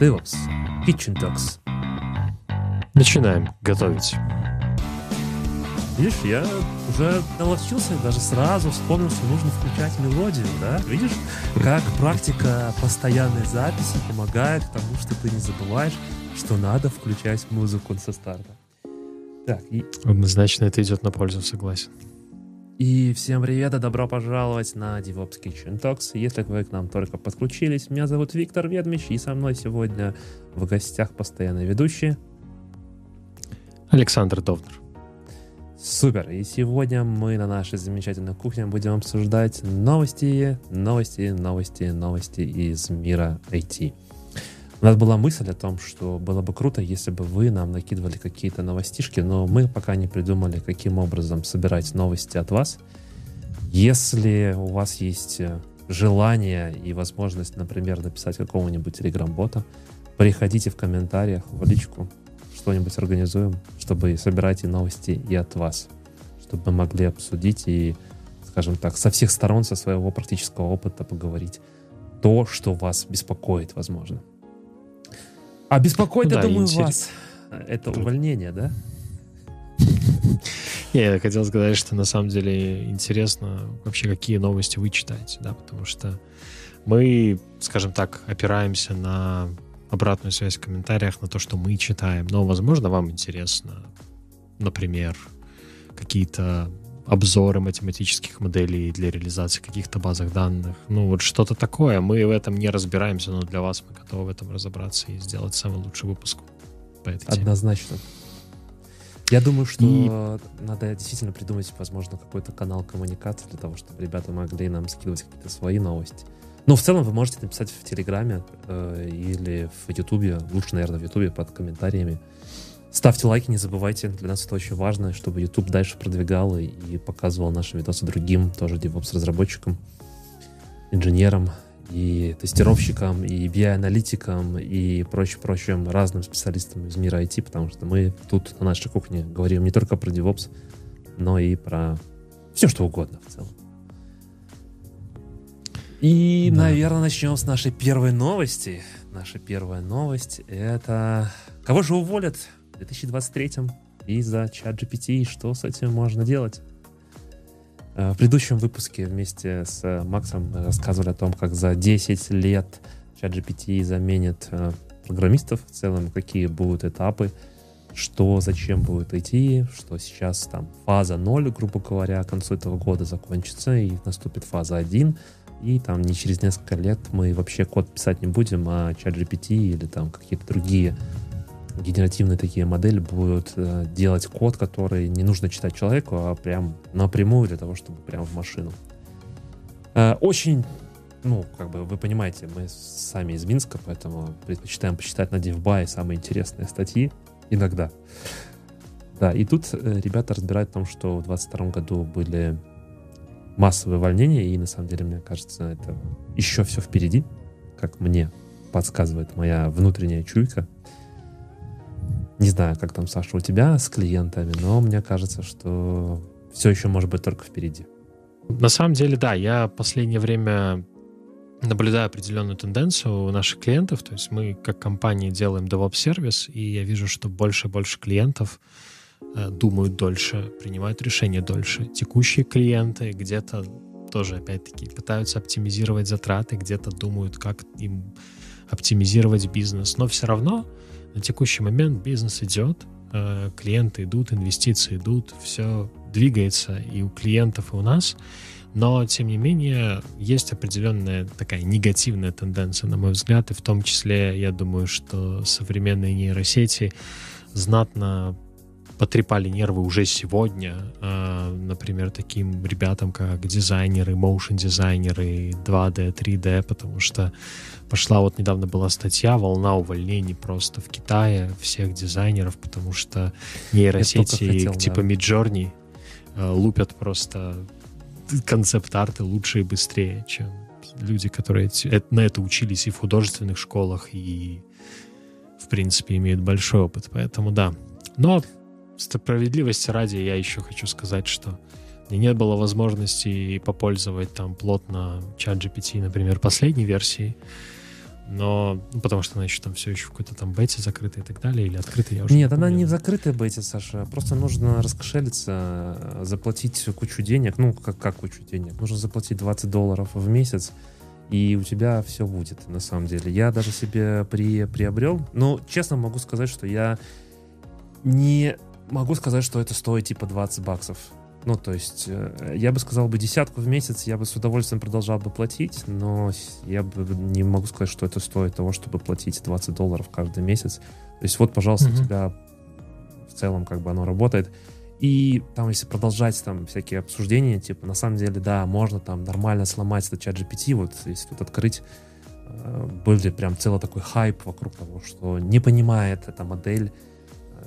DevOps Kitchen Talks. Начинаем готовить. Видишь, я уже наловчился, даже сразу вспомнил, что нужно включать мелодию, да? Видишь, как практика постоянной записи помогает тому, что ты не забываешь, что надо включать музыку со старта. Так, и... Однозначно это идет на пользу, согласен. И всем привет и добро пожаловать на DevOps Kitchen Talks. Если вы к нам только подключились, меня зовут Виктор Ведмич, и со мной сегодня в гостях постоянный ведущий Александр Довнер. Супер! И сегодня мы на нашей замечательной кухне будем обсуждать новости, новости, новости, новости из мира IT. У нас была мысль о том, что было бы круто, если бы вы нам накидывали какие-то новостишки, но мы пока не придумали, каким образом собирать новости от вас. Если у вас есть э, желание и возможность, например, написать какого-нибудь телеграм-бота, приходите в комментариях, в личку, что-нибудь организуем, чтобы собирать и новости и от вас, чтобы мы могли обсудить и, скажем так, со всех сторон, со своего практического опыта поговорить то, что вас беспокоит, возможно. А беспокоит, я думаю, интерес... вас это увольнение, да? Я хотел сказать, что на самом деле интересно вообще, какие новости вы читаете, да, потому что мы, скажем так, опираемся на обратную связь в комментариях, на то, что мы читаем. Но, возможно, вам интересно, например, какие-то обзоры математических моделей для реализации каких-то базах данных. Ну, вот что-то такое. Мы в этом не разбираемся, но для вас мы готовы в этом разобраться и сделать самый лучший выпуск по этой теме. Однозначно. Я думаю, что и... надо действительно придумать, возможно, какой-то канал коммуникации для того, чтобы ребята могли нам скидывать какие-то свои новости. Ну, в целом, вы можете написать в Телеграме э, или в Ютубе, лучше, наверное, в Ютубе под комментариями, Ставьте лайки, не забывайте. Для нас это очень важно, чтобы YouTube дальше продвигал и, показывал наши видосы другим, тоже DevOps-разработчикам, инженерам и тестировщикам, и BI-аналитикам, и прочим-прочим разным специалистам из мира IT, потому что мы тут на нашей кухне говорим не только про DevOps, но и про все, что угодно в целом. И, да. наверное, начнем с нашей первой новости. Наша первая новость — это... Кого же уволят 2023 из-за чат GPT, что с этим можно делать? Э, в предыдущем выпуске вместе с Максом рассказывали о том, как за 10 лет чат GPT заменит э, программистов в целом, какие будут этапы, что зачем будет идти, что сейчас там фаза 0, грубо говоря, к концу этого года закончится, и наступит фаза 1, и там не через несколько лет мы вообще код писать не будем, а чат GPT или там какие-то другие генеративные такие модели будут э, делать код, который не нужно читать человеку, а прям напрямую для того, чтобы прям в машину. Э, очень, ну, как бы вы понимаете, мы сами из Минска, поэтому предпочитаем почитать на DevBuy самые интересные статьи иногда. Да, и тут э, ребята разбирают о том, что в 2022 году были массовые увольнения, и на самом деле, мне кажется, это еще все впереди, как мне подсказывает моя внутренняя чуйка. Не знаю, как там, Саша, у тебя с клиентами, но мне кажется, что все еще может быть только впереди. На самом деле, да, я в последнее время наблюдаю определенную тенденцию у наших клиентов. То есть мы как компания делаем DevOps-сервис, и я вижу, что больше и больше клиентов э, думают дольше, принимают решения дольше. Текущие клиенты где-то тоже, опять-таки, пытаются оптимизировать затраты, где-то думают, как им оптимизировать бизнес. Но все равно на текущий момент бизнес идет, э, клиенты идут, инвестиции идут, все двигается и у клиентов, и у нас. Но, тем не менее, есть определенная такая негативная тенденция, на мой взгляд, и в том числе, я думаю, что современные нейросети знатно потрепали нервы уже сегодня, э, например, таким ребятам, как дизайнеры, моушен-дизайнеры, 2D, 3D, потому что пошла вот недавно была статья «Волна увольнений просто в Китае всех дизайнеров», потому что нейросети хотел, типа да. Midjourney э, лупят просто концепт-арты лучше и быстрее, чем люди, которые на это учились и в художественных школах, и в принципе имеют большой опыт. Поэтому да. Но справедливости ради я еще хочу сказать, что мне не было возможности попользовать там плотно чат GPT, например, последней версии но ну, потому что она еще там все еще в какой-то там бете закрытой и так далее, или открытой, я уже Нет, не она не в закрытой бете, Саша. Просто нужно раскошелиться, заплатить кучу денег. Ну, как, как кучу денег? Нужно заплатить 20 долларов в месяц, и у тебя все будет, на самом деле. Я даже себе при, приобрел, но честно могу сказать, что я не могу сказать, что это стоит типа 20 баксов. Ну, то есть, э, я бы сказал бы десятку в месяц, я бы с удовольствием продолжал бы платить, но я бы не могу сказать, что это стоит того, чтобы платить 20 долларов каждый месяц. То есть, вот, пожалуйста, mm-hmm. у тебя в целом как бы оно работает. И там, если продолжать там всякие обсуждения, типа, на самом деле, да, можно там нормально сломать этот чат GPT, вот если тут открыть, э, был ли прям целый такой хайп вокруг того, что не понимает эта модель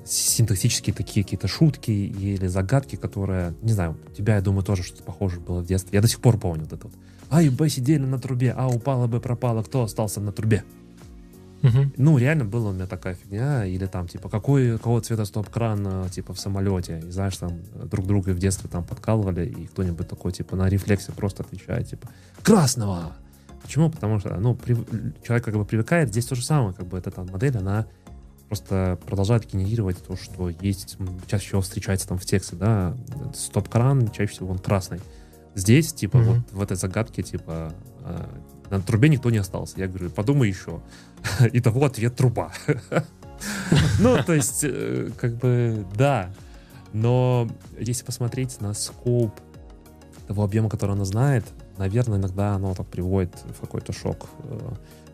синтаксические такие какие-то шутки или загадки, которые, не знаю, у тебя, я думаю, тоже что-то похоже было в детстве. Я до сих пор помню вот это вот. А и Б сидели на трубе, а упала Б пропала, кто остался на трубе? Угу. Ну, реально была у меня такая фигня. Или там, типа, какой, какого цвета стоп-кран, типа, в самолете. И знаешь, там друг друга в детстве там подкалывали, и кто-нибудь такой, типа, на рефлексе просто отвечает, типа, красного! Почему? Потому что, ну, при... человек как бы привыкает. Здесь то же самое, как бы эта там модель, она просто продолжает генерировать то, что есть, чаще всего встречается там в тексте, да, стоп-кран, чаще всего он красный. Здесь, типа, mm-hmm. вот в этой загадке, типа, э, на трубе никто не остался. Я говорю, подумай еще. Итого ответ труба. Ну, то есть, э, как бы, да. Но если посмотреть на скоп того объема, который она знает, наверное, иногда оно так приводит в какой-то шок.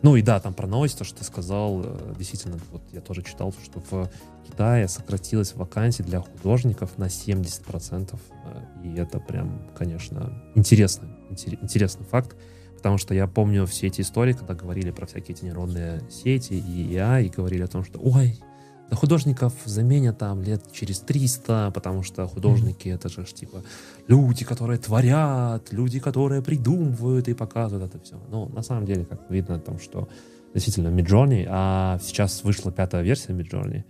Ну и да, там про новости, то, что ты сказал, э, действительно, вот я тоже читал, что в Китае сократилась вакансий для художников на 70%. Э, и это прям, конечно, интересный, интересный факт, потому что я помню все эти истории, когда говорили про всякие эти нейронные сети и AI, и говорили о том, что, ой, художников заменят там лет через 300, потому что художники mm-hmm. это же типа люди, которые творят, люди, которые придумывают и показывают это все. Но на самом деле, как видно, там, что действительно Midjourney, а сейчас вышла пятая версия Midjourney,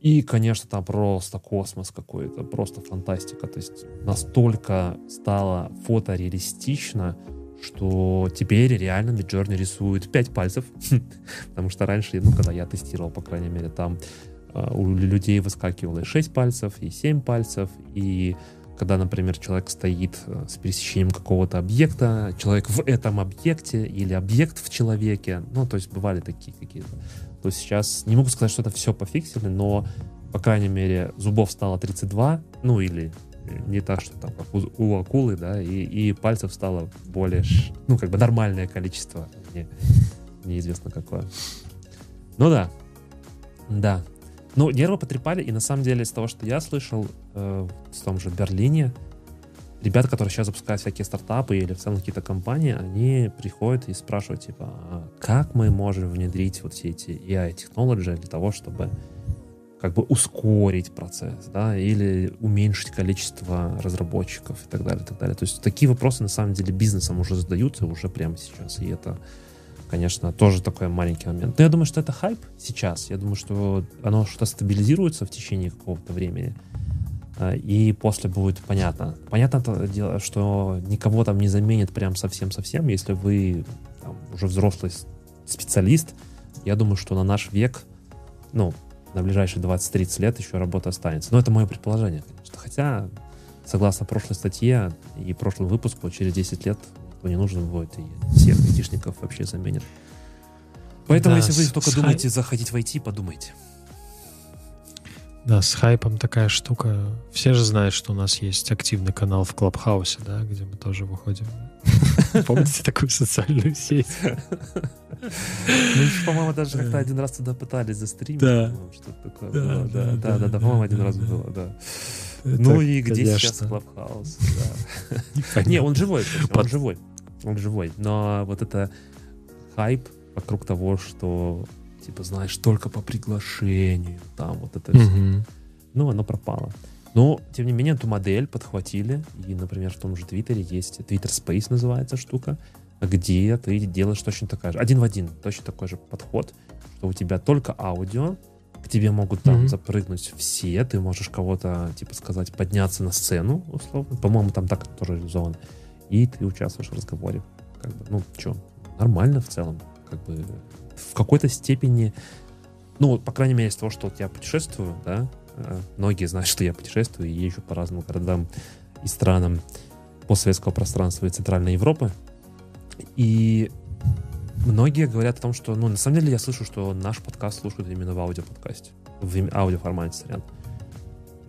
и, конечно, там просто космос какой-то, просто фантастика. То есть настолько стало фотореалистично, что теперь реально Midjourney рисует 5 пальцев, потому что раньше, ну, когда я тестировал, по крайней мере, там uh, у людей выскакивало и 6 пальцев, и 7 пальцев, и когда, например, человек стоит э, с пересечением какого-то объекта, человек в этом объекте или объект в человеке, ну, то есть бывали такие какие-то. То есть сейчас, не могу сказать, что это все пофиксили, но, по крайней мере, зубов стало 32, ну, или не так, что там как у, у акулы, да, и, и пальцев стало более, ну, как бы нормальное количество, не, неизвестно какое. Ну да, да. Ну, нервы потрепали, и на самом деле из того, что я слышал э, в том же Берлине, ребята, которые сейчас запускают всякие стартапы или в целом какие-то компании, они приходят и спрашивают, типа, а как мы можем внедрить вот все эти AI-технологии для того, чтобы как бы ускорить процесс, да, или уменьшить количество разработчиков и так далее, и так далее. То есть такие вопросы на самом деле бизнесом уже задаются уже прямо сейчас, и это, конечно, тоже такой маленький момент. Но я думаю, что это хайп сейчас. Я думаю, что оно что-то стабилизируется в течение какого-то времени, а, и после будет понятно. Понятно то дело, что никого там не заменит прям совсем-совсем, если вы там, уже взрослый специалист. Я думаю, что на наш век, ну, на ближайшие 20-30 лет еще работа останется. Но это мое предположение, конечно. Хотя, согласно прошлой статье и прошлому выпуску, через 10 лет никто не нужен будет, и всех айтишников вообще заменят. Поэтому, да, если вы только думаете заходить в IT, подумайте. Да, с хайпом такая штука. Все же знают, что у нас есть активный канал в Клабхаусе, да, где мы тоже выходим. Помните такую социальную сеть? Мы, по-моему, даже как-то один раз туда пытались застримить. Да. Что-то такое было. Да, да, да, по-моему, один раз было, да. Ну и где сейчас Клабхаус? Не, он живой, он живой. Он живой. Но вот это хайп вокруг того, что типа, знаешь, только по приглашению, там вот это все. Ну, оно пропало. Но, тем не менее, эту модель подхватили, и, например, в том же Твиттере есть Twitter Space называется штука, где ты делаешь точно такая же, один в один, точно такой же подход, что у тебя только аудио, к тебе могут там mm-hmm. запрыгнуть все, ты можешь кого-то, типа сказать, подняться на сцену, условно, по-моему, там так тоже реализовано, и ты участвуешь в разговоре. Как бы, ну, что, нормально в целом, как бы в какой-то степени, ну, по крайней мере, из того, что вот я путешествую, да, многие знают, что я путешествую и езжу по разным городам и странам постсоветского пространства и Центральной Европы. И многие говорят о том, что, ну, на самом деле я слышу, что наш подкаст слушают именно в аудиоподкасте, в аудиоформате, сорян.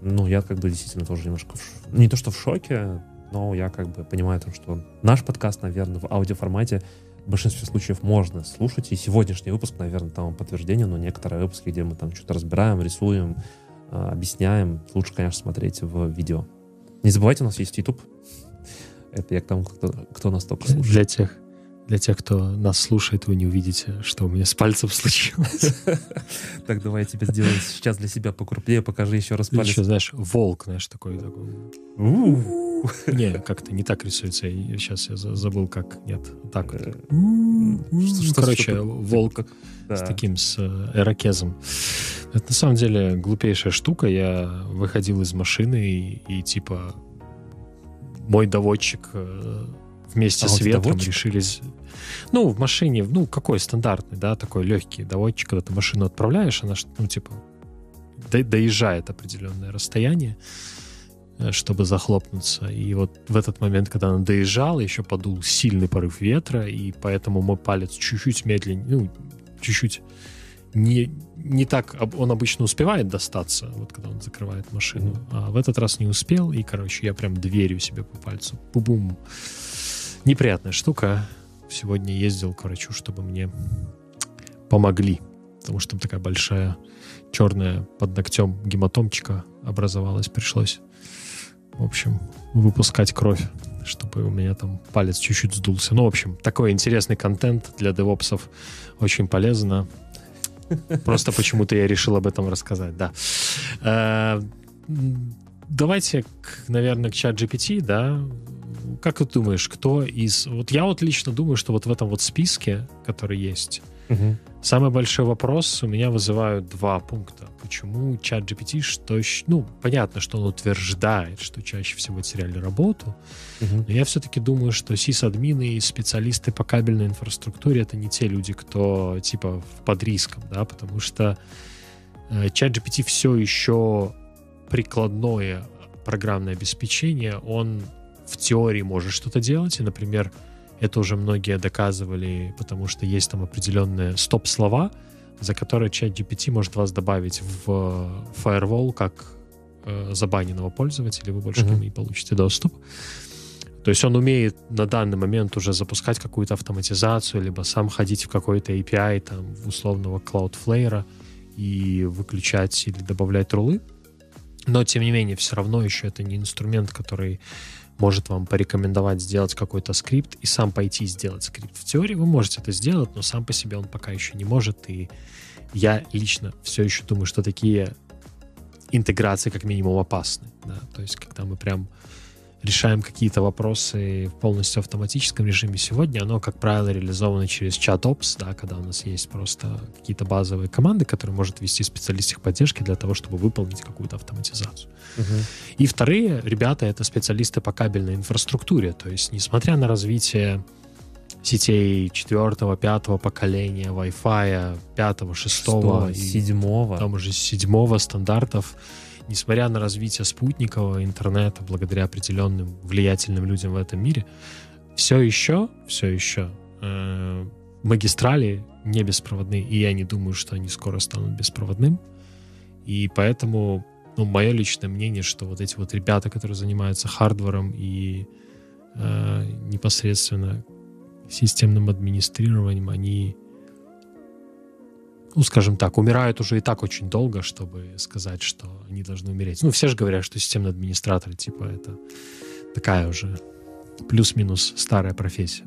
Ну, я как бы действительно тоже немножко, в... не то что в шоке, но я как бы понимаю, том, что наш подкаст, наверное, в аудиоформате в большинстве случаев можно слушать. И сегодняшний выпуск, наверное, там подтверждение, но некоторые выпуски, где мы там что-то разбираем, рисуем, объясняем, лучше, конечно, смотреть в видео. Не забывайте, у нас есть YouTube. Это я к тому, кто, кто нас только слушает. Для тех, для тех, кто нас слушает, вы не увидите, что у меня с пальцем случилось. Так, давай я тебе сделаю сейчас для себя покрупнее, покажи еще раз палец. Еще, знаешь, волк, знаешь, такой. такой. Не, как-то не так рисуется. Сейчас я забыл, как. Нет, так вот. Короче, волк с таким, с э, эракезом. Это на самом деле глупейшая штука. Я выходил из машины и типа мой доводчик э, вместе а с ветром решились... Ну, в машине, ну, какой стандартный, да, такой легкий доводчик, когда ты машину отправляешь, она, ну, типа, доезжает определенное расстояние, э, чтобы захлопнуться. И вот в этот момент, когда она доезжала, еще подул сильный порыв ветра, и поэтому мой палец чуть-чуть медленнее, ну, чуть-чуть не, не так он обычно успевает достаться, вот когда он закрывает машину, mm-hmm. а в этот раз не успел, и, короче, я прям дверью себе по пальцу. Бу-бум. Неприятная штука. Сегодня ездил к врачу, чтобы мне помогли, потому что там такая большая черная под ногтем гематомчика образовалась, пришлось, в общем, выпускать кровь, чтобы у меня там палец чуть-чуть сдулся. Ну, в общем, такой интересный контент для девопсов очень полезно. Просто почему-то я решил об этом рассказать, да. Э, давайте, наверное, к чат GPT, да. Как ты думаешь, кто из... Вот я вот лично думаю, что вот в этом вот списке, который есть. Самый большой вопрос у меня вызывают два пункта. Почему чат GPT, что... Ну, понятно, что он утверждает, что чаще всего теряли работу, угу. но я все-таки думаю, что сисадмины и специалисты по кабельной инфраструктуре это не те люди, кто типа под риском, да, потому что э, чат GPT все еще прикладное программное обеспечение, он в теории может что-то делать, и, например, это уже многие доказывали, потому что есть там определенные стоп-слова, за которые чат GPT может вас добавить в firewall как э, забаненного пользователя, вы больше uh-huh. к нему не получите доступ. То есть он умеет на данный момент уже запускать какую-то автоматизацию, либо сам ходить в какой-то API там, условного Cloudflare и выключать или добавлять рулы. Но, тем не менее, все равно еще это не инструмент, который может вам порекомендовать сделать какой-то скрипт и сам пойти сделать скрипт. В теории вы можете это сделать, но сам по себе он пока еще не может. И я лично все еще думаю, что такие интеграции как минимум опасны. Да? То есть, когда мы прям решаем какие-то вопросы в полностью автоматическом режиме сегодня, оно, как правило, реализовано через чат-опс, да, когда у нас есть просто какие-то базовые команды, которые может вести специалист техподдержки для того, чтобы выполнить какую-то автоматизацию. Uh-huh. И вторые ребята — это специалисты по кабельной инфраструктуре, то есть, несмотря на развитие сетей четвертого, пятого поколения, Wi-Fi, пятого, шестого, седьмого, там уже седьмого стандартов, несмотря на развитие спутникового интернета, благодаря определенным влиятельным людям в этом мире, все еще, все еще э, магистрали не беспроводные, и я не думаю, что они скоро станут беспроводным. И поэтому, ну, мое личное мнение, что вот эти вот ребята, которые занимаются хардвером и э, непосредственно системным администрированием, они ну, скажем так, умирают уже и так очень долго, чтобы сказать, что они должны умереть. Ну, все же говорят, что системный администратор, типа, это такая уже плюс-минус старая профессия.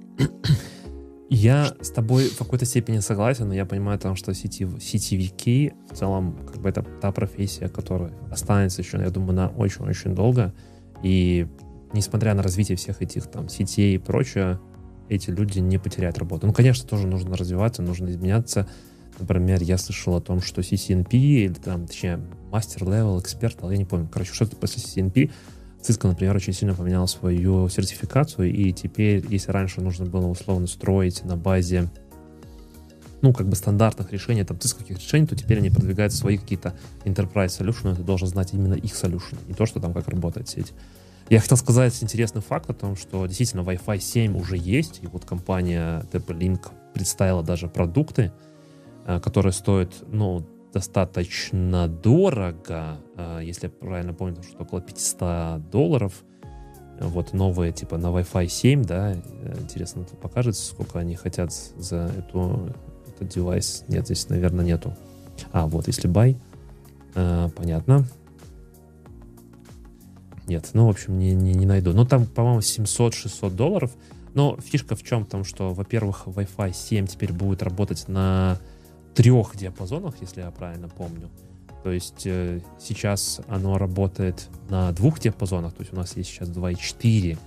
Я с тобой в какой-то степени согласен, но я понимаю, там, что сетев, сетевики в целом, как бы это та профессия, которая останется еще, я думаю, на очень-очень долго. И несмотря на развитие всех этих там сетей и прочее, эти люди не потеряют работу. Ну, конечно, тоже нужно развиваться, нужно изменяться, Например, я слышал о том, что CCNP, или там, точнее, master level, expert, я не помню, короче, что-то после CCNP, Cisco, например, очень сильно поменял свою сертификацию, и теперь, если раньше нужно было условно строить на базе ну, как бы стандартных решений, там, цисковских решений, то теперь они продвигают свои какие-то enterprise solution, ты должен знать именно их solution, не то, что там как работает сеть. Я хотел сказать интересный факт о том, что действительно Wi-Fi 7 уже есть, и вот компания TP-Link представила даже продукты, э, которые стоят, ну, достаточно дорого, э, если я правильно помню, что около 500 долларов. Вот новые, типа на Wi-Fi 7, да, интересно, это покажет, сколько они хотят за эту, этот девайс. Нет, здесь, наверное, нету. А, вот, если buy, э, понятно. Нет, ну, в общем, не, не, не найду. Ну, там, по-моему, 700-600 долларов. Но фишка в чем? Потому что, во-первых, Wi-Fi 7 теперь будет работать на трех диапазонах, если я правильно помню. То есть э, сейчас оно работает на двух диапазонах, то есть у нас есть сейчас 2.4, э,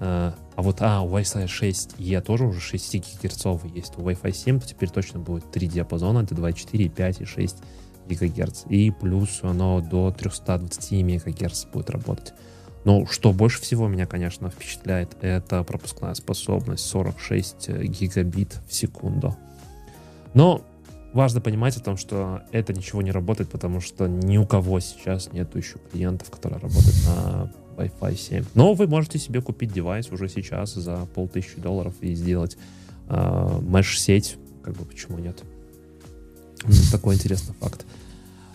а вот а, у Wi-Fi 6E тоже уже 6 ГГц есть, у Wi-Fi 7 то теперь точно будет три диапазона, это 2.4, 5 и 6 ГГц, и плюс оно до 320 МГц будет работать. Но что больше всего меня, конечно, впечатляет, это пропускная способность 46 гигабит в секунду. Но важно понимать о том, что это ничего не работает, потому что ни у кого сейчас нет еще клиентов, которые работают на Wi-Fi 7. Но вы можете себе купить девайс уже сейчас за полтысячи долларов и сделать э, mesh-сеть. Как бы почему нет? Такой интересный факт.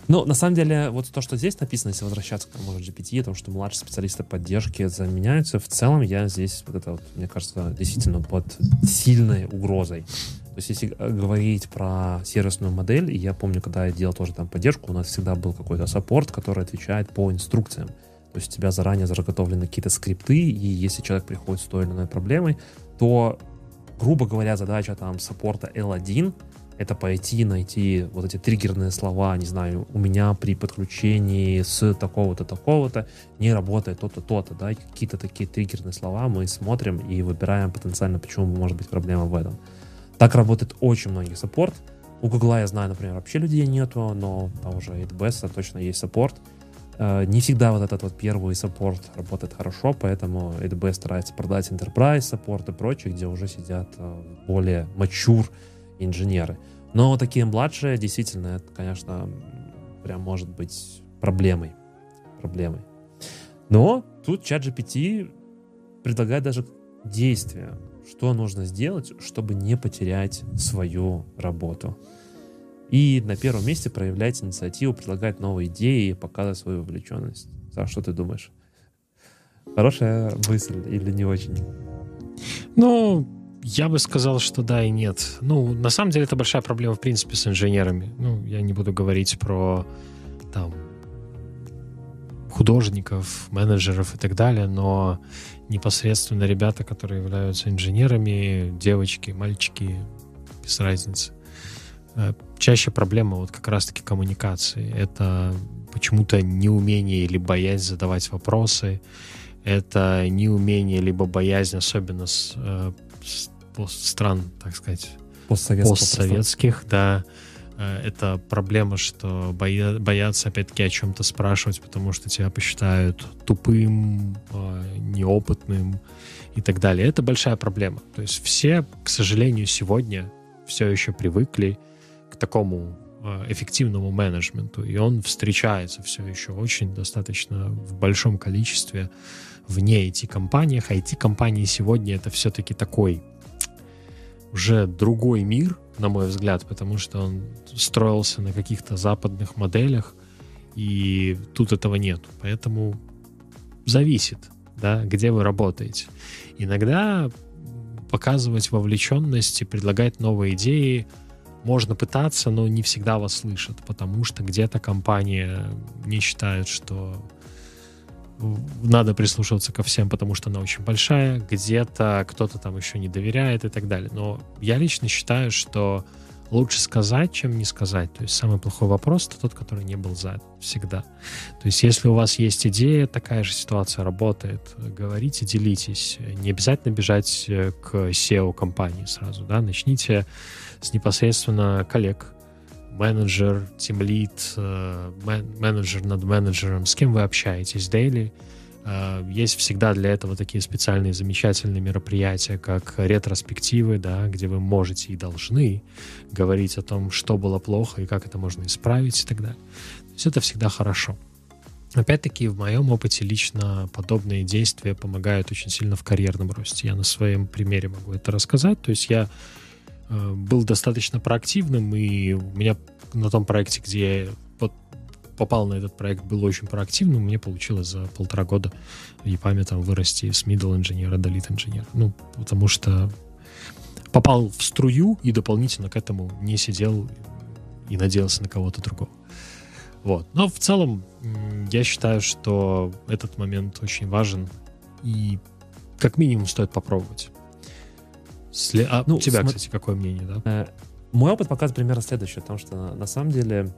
Ну, на самом деле, вот то, что здесь написано, если возвращаться к тому же GPT, о том, что младшие специалисты поддержки заменяются, в целом я здесь, вот это вот, мне кажется, действительно под сильной угрозой. То есть, если э, говорить про сервисную модель, я помню, когда я делал тоже там поддержку, у нас всегда был какой-то саппорт, который отвечает по инструкциям. То есть у тебя заранее заготовлены какие-то скрипты, и если человек приходит с той или иной проблемой, то, грубо говоря, задача там саппорта L1 это пойти найти вот эти триггерные слова, не знаю, у меня при подключении с такого-то, такого-то не работает то-то, то-то, да, какие-то такие триггерные слова мы смотрим и выбираем потенциально, почему может быть проблема в этом. Так работает очень многих саппорт. У Гугла, я знаю, например, вообще людей нету, но там уже AWS точно есть саппорт. Э, не всегда вот этот вот первый саппорт работает хорошо, поэтому AWS старается продать enterprise support и прочее, где уже сидят э, более mature инженеры. Но такие младшие, действительно, это, конечно, прям может быть проблемой. Проблемой. Но тут чат GPT предлагает даже действия, что нужно сделать, чтобы не потерять свою работу. И на первом месте проявлять инициативу, предлагать новые идеи и показывать свою вовлеченность. Саш, что ты думаешь? Хорошая мысль или не очень? Ну, я бы сказал, что да и нет. Ну, на самом деле это большая проблема, в принципе, с инженерами. Ну, я не буду говорить про там художников, менеджеров и так далее, но непосредственно ребята, которые являются инженерами, девочки, мальчики, без разницы. Э, чаще проблема вот как раз-таки коммуникации. Это почему-то неумение или боязнь задавать вопросы, это неумение либо боязнь, особенно с, э, с стран, так сказать, постсоветских, да, Э, это проблема, что боя, боятся опять-таки о чем-то спрашивать, потому что тебя посчитают тупым, э, неопытным и так далее. Это большая проблема. То есть все, к сожалению, сегодня все еще привыкли к такому э, эффективному менеджменту, и он встречается все еще очень достаточно в большом количестве вне IT-компаниях. А IT-компании сегодня это все-таки такой уже другой мир, на мой взгляд, потому что он строился на каких-то западных моделях, и тут этого нет. Поэтому зависит, да, где вы работаете. Иногда показывать вовлеченность и предлагать новые идеи можно пытаться, но не всегда вас слышат, потому что где-то компания не считает, что надо прислушиваться ко всем, потому что она очень большая, где-то кто-то там еще не доверяет и так далее. Но я лично считаю, что лучше сказать, чем не сказать. То есть самый плохой вопрос — это тот, который не был за всегда. То есть если у вас есть идея, такая же ситуация работает, говорите, делитесь. Не обязательно бежать э, к SEO компании сразу, да, начните с непосредственно коллег, менеджер, тимлид, э, менеджер над менеджером, с кем вы общаетесь daily, Э, есть всегда для этого такие специальные замечательные мероприятия, как ретроспективы, да, где вы можете и должны говорить о том, что было плохо и как это можно исправить и так далее. То есть это всегда хорошо. Опять-таки, в моем опыте лично подобные действия помогают очень сильно в карьерном росте. Я на своем примере могу это рассказать. То есть я был достаточно проактивным, и у меня на том проекте, где я попал на этот проект, был очень проактивным. Мне получилось за полтора года ЕПАМе там вырасти с middle инженера до lead инженера. Ну, потому что попал в струю и дополнительно к этому не сидел и надеялся на кого-то другого. Вот. Но в целом я считаю, что этот момент очень важен и как минимум стоит попробовать. Сле... А ну, у тебя, см... кстати, какое мнение, да? Э, мой опыт показывает примерно следующее, потому что на самом деле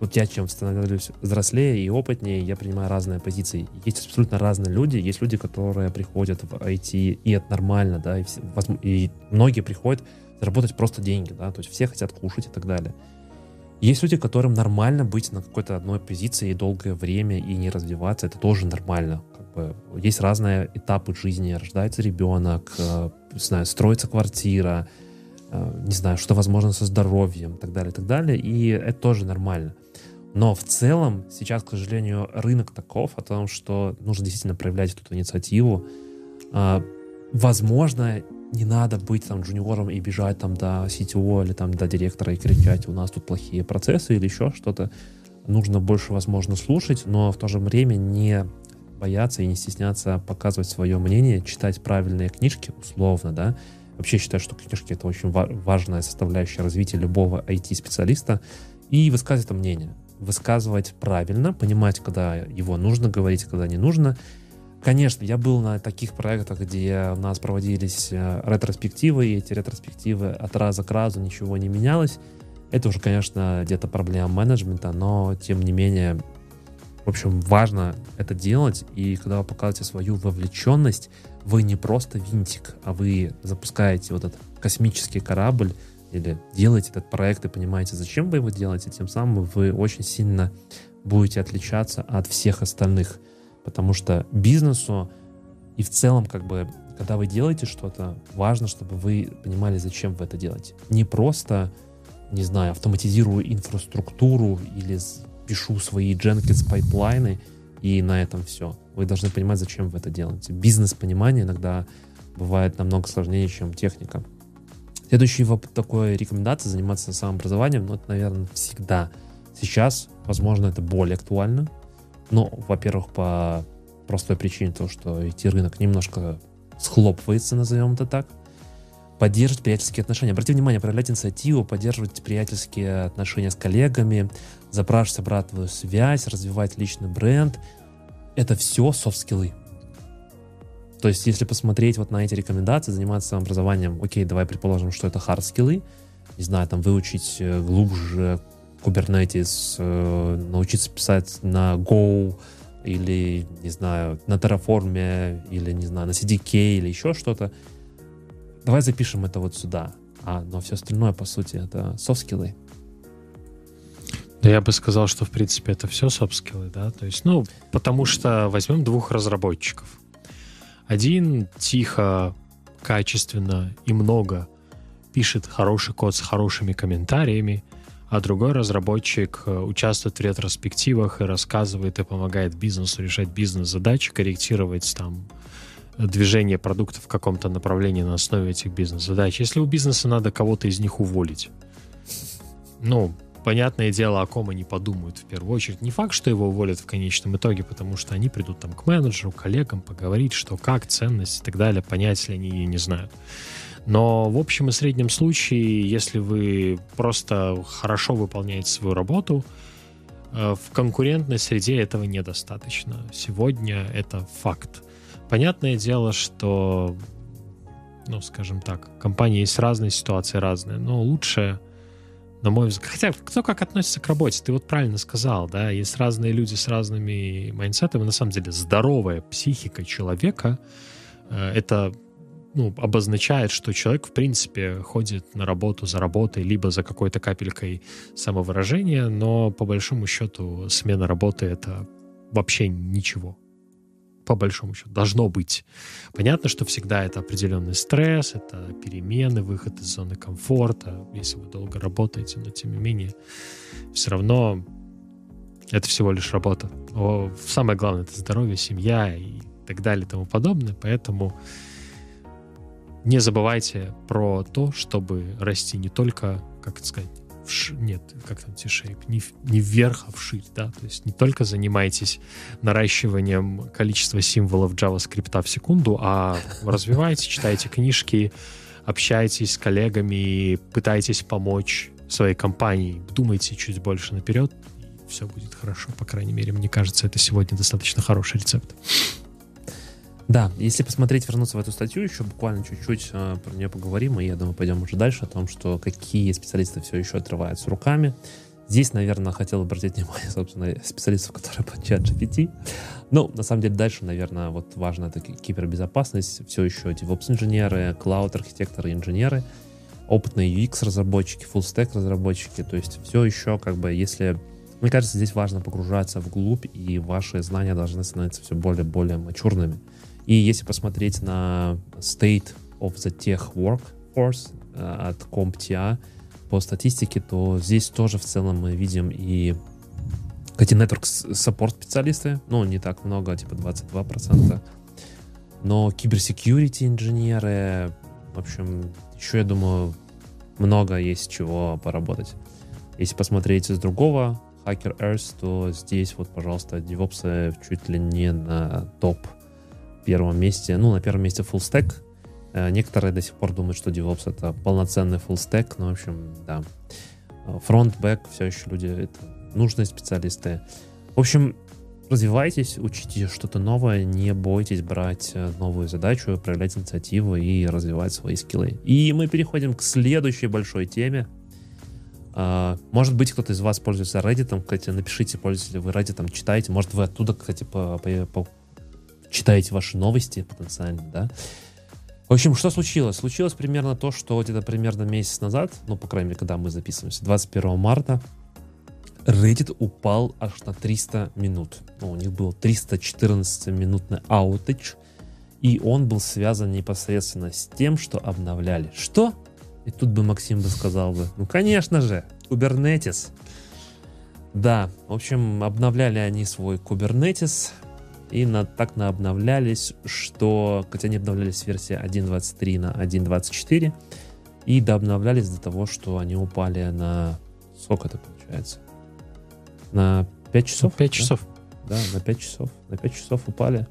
вот я чем становлюсь взрослее и опытнее, я принимаю разные позиции. Есть абсолютно разные люди. Есть люди, которые приходят в IT, и это нормально, да, и, все, и многие приходят заработать просто деньги, да, то есть все хотят кушать и так далее. Есть люди, которым нормально быть на какой-то одной позиции долгое время и не развиваться, это тоже нормально. Как бы есть разные этапы жизни, рождается ребенок, э, не знаю, строится квартира, э, не знаю, что возможно со здоровьем и так далее, так далее, и это тоже нормально. Но в целом сейчас, к сожалению, рынок таков о том, что нужно действительно проявлять эту инициативу. А, возможно, не надо быть там джуниором и бежать там до CTO или там до директора и кричать, у нас тут плохие процессы или еще что-то. Нужно больше, возможно, слушать, но в то же время не бояться и не стесняться показывать свое мнение, читать правильные книжки, условно, да. Вообще считаю, что книжки — это очень важная составляющая развития любого IT-специалиста. И высказывать это мнение. Высказывать правильно, понимать, когда его нужно говорить, когда не нужно — Конечно, я был на таких проектах, где у нас проводились э, ретроспективы, и эти ретроспективы от раза к разу ничего не менялось. Это уже, конечно, где-то проблема менеджмента, но тем не менее, в общем, важно это делать. И когда вы показываете свою вовлеченность, вы не просто винтик, а вы запускаете вот этот космический корабль или делаете этот проект и понимаете, зачем вы его делаете, тем самым вы очень сильно будете отличаться от всех остальных. Потому что бизнесу и в целом, как бы, когда вы делаете что-то, важно, чтобы вы понимали, зачем вы это делаете. Не просто, не знаю, автоматизирую инфраструктуру или пишу свои Jenkins пайплайны, и на этом все. Вы должны понимать, зачем вы это делаете. Бизнес-понимание иногда бывает намного сложнее, чем техника. Следующий такой рекомендация заниматься самообразованием, ну, это, наверное, всегда. Сейчас, возможно, это более актуально, ну, во-первых, по простой причине того, что IT-рынок немножко схлопывается, назовем это так. Поддерживать приятельские отношения. Обратите внимание, проявлять инициативу, поддерживать приятельские отношения с коллегами, запрашивать обратную связь, развивать личный бренд. Это все софт-скиллы. То есть, если посмотреть вот на эти рекомендации, заниматься самообразованием, окей, давай предположим, что это хард-скиллы, не знаю, там выучить э, глубже Kubernetes, э, научиться писать на Go или, не знаю, на Terraform или, не знаю, на CDK или еще что-то. Давай запишем это вот сюда. А, но все остальное, по сути, это софт-скиллы. Да я бы сказал, что, в принципе, это все софт-скиллы, да? То есть, ну, потому что возьмем двух разработчиков. Один тихо, качественно и много пишет хороший код с хорошими комментариями, а другой разработчик э, участвует в ретроспективах и рассказывает и помогает бизнесу решать бизнес-задачи, корректировать там движение продукта в каком-то направлении на основе этих бизнес-задач. Если у бизнеса надо кого-то из них уволить, ну, понятное дело, о ком они подумают в первую очередь. Не факт, что его уволят в конечном итоге, потому что они придут там к менеджеру, коллегам, поговорить, что как, ценность и так далее, понять ли они ее не знают. Но в общем и среднем случае, если вы просто хорошо выполняете свою работу, э, в конкурентной среде этого недостаточно. Сегодня это факт. Понятное дело, что, ну, скажем так, компании есть разные ситуации, разные, но лучше, на мой взгляд, хотя кто как относится к работе, ты вот правильно сказал, да, есть разные люди с разными майндсетами, на самом деле здоровая психика человека э, — это ну, обозначает, что человек, в принципе, ходит на работу за работой, либо за какой-то капелькой самовыражения, но по большому счету смена работы — это вообще ничего. По большому счету, должно быть. Понятно, что всегда это определенный стресс, это перемены, выход из зоны комфорта, если вы долго работаете, но тем не менее, все равно это всего лишь работа. О, самое главное — это здоровье, семья и так далее и тому подобное, поэтому не забывайте про то, чтобы расти не только, как это сказать, вш... нет, как там T-shape, не, не вверх, а вширь, да, то есть не только занимайтесь наращиванием количества символов JavaScript в секунду, а развивайте, читайте книжки, общайтесь с коллегами, пытайтесь помочь своей компании, думайте чуть больше наперед, и все будет хорошо, по крайней мере, мне кажется, это сегодня достаточно хороший рецепт. Да, если посмотреть, вернуться в эту статью, еще буквально чуть-чуть э, про нее поговорим, и я думаю, пойдем уже дальше о том, что какие специалисты все еще отрываются руками. Здесь, наверное, хотел обратить внимание, собственно, специалистов, которые под чат GPT. Ну, на самом деле, дальше, наверное, вот важно это кибербезопасность. Все еще DevOps-инженеры, клауд-архитекторы, инженеры, опытные UX-разработчики, full-stack разработчики. То есть все еще, как бы, если... Мне кажется, здесь важно погружаться вглубь, и ваши знания должны становиться все более-более мачурными. И если посмотреть на State of the Tech Workforce э, от CompTIA по статистике, то здесь тоже в целом мы видим и эти network support специалисты, ну, не так много, типа 22%, но киберсекьюрити инженеры, в общем, еще, я думаю, много есть чего поработать. Если посмотреть с другого Hacker Earth, то здесь вот, пожалуйста, DevOps чуть ли не на топ первом месте, ну, на первом месте full stack. Э, некоторые до сих пор думают, что DevOps это полноценный full stack, но, в общем, да. Фронт, бэк, все еще люди, это нужные специалисты. В общем, развивайтесь, учите что-то новое, не бойтесь брать э, новую задачу, проявлять инициативу и развивать свои скиллы. И мы переходим к следующей большой теме. Uh, может быть, кто-то из вас пользуется Reddit, кстати, напишите, пользуетесь ли вы Reddit, читаете, может, вы оттуда, кстати, по, по, по, читаете ваши новости потенциально, да. В общем, что случилось? Случилось примерно то, что где-то примерно месяц назад, ну, по крайней мере, когда мы записываемся, 21 марта, Reddit упал аж на 300 минут. Ну, у них был 314-минутный аутич, и он был связан непосредственно с тем, что обновляли. Что? И тут бы Максим бы сказал бы, ну, конечно же, Kubernetes. Да, в общем, обновляли они свой Kubernetes, и на, так на обновлялись, что, хотя они обновлялись с версии 1.23 на 1.24, и дообновлялись до того, что они упали на... Сколько это получается? На 5 часов? 5 да? часов. Да, на 5 часов. На 5 часов упали.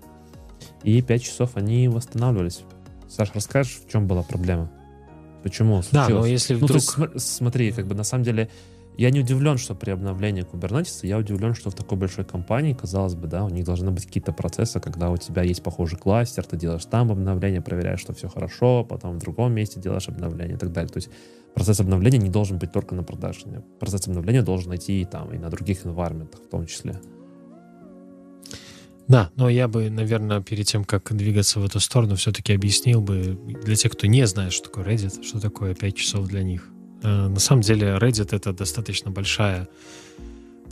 И 5 часов они восстанавливались. Саш, расскажешь, в чем была проблема? Почему? Случилось? Да, но если вдруг... Ну, есть, смотри, как бы на самом деле я не удивлен, что при обновлении Kubernetes, я удивлен, что в такой большой компании, казалось бы, да, у них должны быть какие-то процессы, когда у тебя есть похожий кластер, ты делаешь там обновление, проверяешь, что все хорошо, потом в другом месте делаешь обновление и так далее. То есть процесс обновления не должен быть только на продакшене. Процесс обновления должен найти и там, и на других environment в том числе. Да, но я бы, наверное, перед тем, как двигаться в эту сторону, все-таки объяснил бы для тех, кто не знает, что такое Reddit, что такое 5 часов для них. Э, на самом деле Reddit это достаточно большая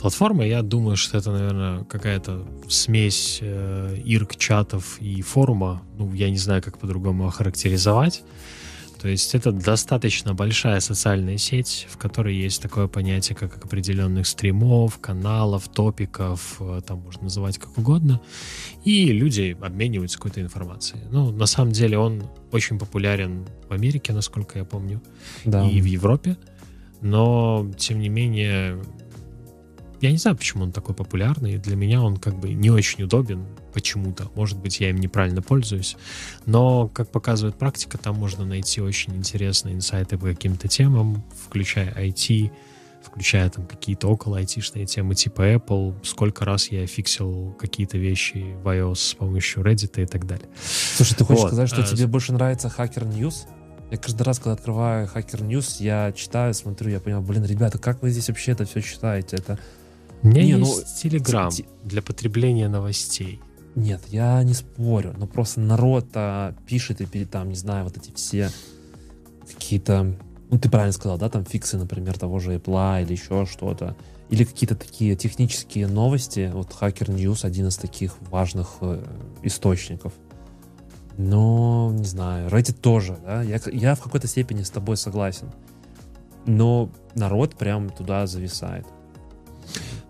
платформа. Я думаю, что это, наверное, какая-то смесь э, ирк, чатов и форума. Ну, я не знаю, как по-другому охарактеризовать. То есть это достаточно большая социальная сеть, в которой есть такое понятие, как определенных стримов, каналов, топиков, э, там можно называть как угодно. И люди обмениваются какой-то информацией. Ну, на самом деле он очень популярен в Америке, насколько я помню, да. и в Европе. Но, тем не менее, я не знаю, почему он такой популярный. Для меня он как бы не очень удобен почему-то. Может быть, я им неправильно пользуюсь. Но, как показывает практика, там можно найти очень интересные инсайты по каким-то темам, включая IT, включая там какие-то около айтишные темы типа Apple, сколько раз я фиксил какие-то вещи в iOS с помощью Reddit и так далее. Слушай, ты хочешь вот. сказать, что а, тебе больше нравится Hacker News? Я каждый раз, когда открываю Hacker News, я читаю, смотрю, я понимаю, блин, ребята, как вы здесь вообще это все читаете? Это у меня не, ну, есть ну, Telegram для потребления новостей. Нет, я не спорю, но просто народ пишет и перед там, не знаю, вот эти все какие-то, ну ты правильно сказал, да, там фиксы, например, того же Apple или еще что-то. или какие-то такие технические новости. Вот Hacker News один из таких важных э, источников. Но, не знаю, Reddit тоже, да, я, я в какой-то степени с тобой согласен. Но народ прям туда зависает.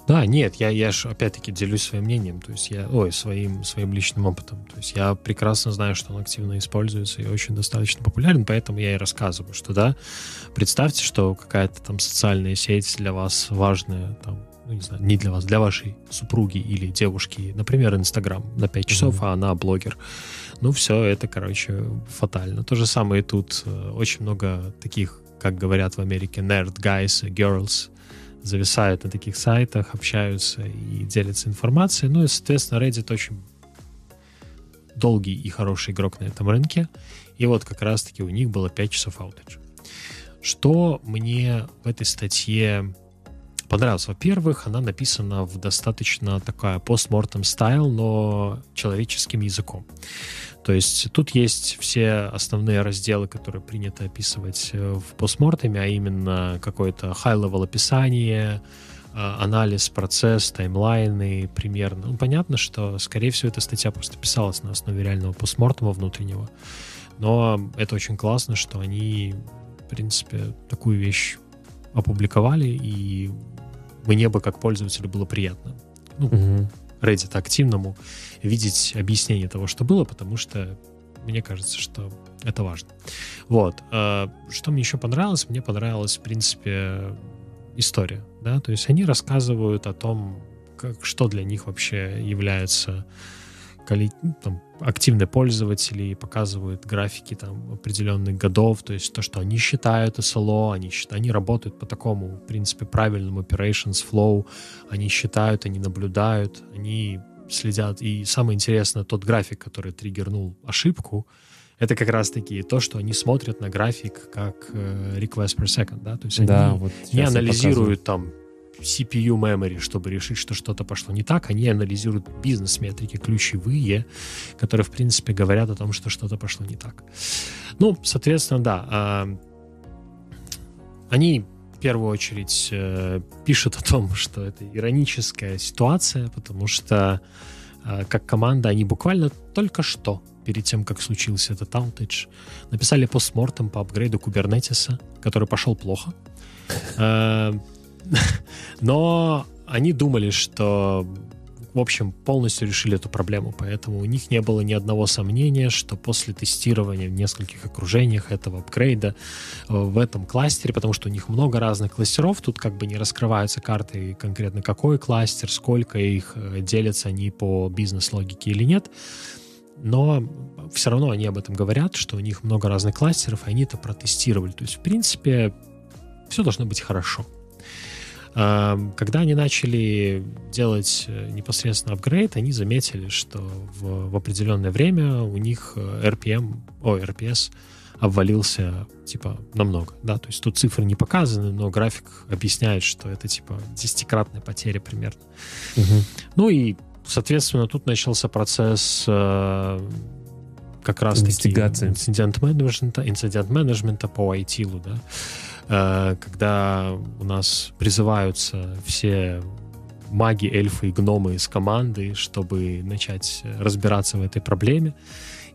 Да, нет, я, я же опять-таки делюсь своим мнением, то есть я, ой, своим, своим личным опытом. То есть я прекрасно знаю, что он активно используется и очень достаточно популярен, поэтому я и рассказываю, что да, представьте, что какая-то там социальная сеть для вас важная, там, ну, не знаю, не для вас, для вашей супруги или девушки, например, Инстаграм на 5 часов, mm-hmm. а она блогер. Ну, все, это, короче, фатально. То же самое и тут. Э, очень много таких, как говорят в Америке, nerd guys, girls, зависают на таких сайтах, общаются и делятся информацией. Ну и, соответственно, Reddit очень долгий и хороший игрок на этом рынке. И вот как раз-таки у них было 5 часов аутедж. Что мне в этой статье понравилось? Во-первых, она написана в достаточно такая постмортем стайл, но человеческим языком. То есть тут есть все основные разделы, которые принято описывать э, в постмортеме, а именно какое-то high-level описание, э, анализ, процесс, таймлайны примерно. Ну, понятно, что, скорее всего, эта статья просто писалась на основе реального постмортема внутреннего. Но это очень классно, что они, в принципе, такую вещь опубликовали, и мне бы как пользователю было приятно. Ну, угу. Reddit активному видеть объяснение того, что было, потому что мне кажется, что это важно. Вот. А, что мне еще понравилось? Мне понравилась, в принципе, история. Да? То есть они рассказывают о том, как, что для них вообще является ну, там, активные пользователи показывают графики там определенных годов, то есть то, что они считают SLO, они, считают, они работают по такому, в принципе, правильному operations flow, они считают, они наблюдают, они следят. И самое интересное, тот график, который триггернул ошибку, это как раз-таки то, что они смотрят на график как э, request per second, да, то есть да, они вот не анализируют там CPU memory, чтобы решить, что что-то пошло не так. Они анализируют бизнес-метрики ключевые, которые, в принципе, говорят о том, что что-то пошло не так. Ну, соответственно, да. А, они в первую очередь э, пишут о том, что это ироническая ситуация, потому что э, как команда они буквально только что перед тем, как случился этот аутедж, написали постмортем по апгрейду кубернетиса, который пошел плохо. Но они думали, что в общем, полностью решили эту проблему, поэтому у них не было ни одного сомнения, что после тестирования в нескольких окружениях этого апгрейда э, в этом кластере, потому что у них много разных кластеров, тут как бы не раскрываются карты конкретно какой кластер, сколько их, э, делятся они по бизнес-логике или нет, но все равно они об этом говорят, что у них много разных кластеров, и они это протестировали. То есть, в принципе, все должно быть хорошо. Когда они начали делать э, непосредственно апгрейд, они заметили, что в, в определенное время у них RPM, о, RPS обвалился, типа, намного, да, то есть тут цифры не показаны, но график объясняет, что это, типа, десятикратная потеря примерно. Угу. Ну и, соответственно, тут начался процесс э, как раз таки инцидент менеджмента, инцидент менеджмента по ITIL, да, Э, когда у нас призываются все маги, эльфы и гномы из команды, чтобы начать разбираться в этой проблеме.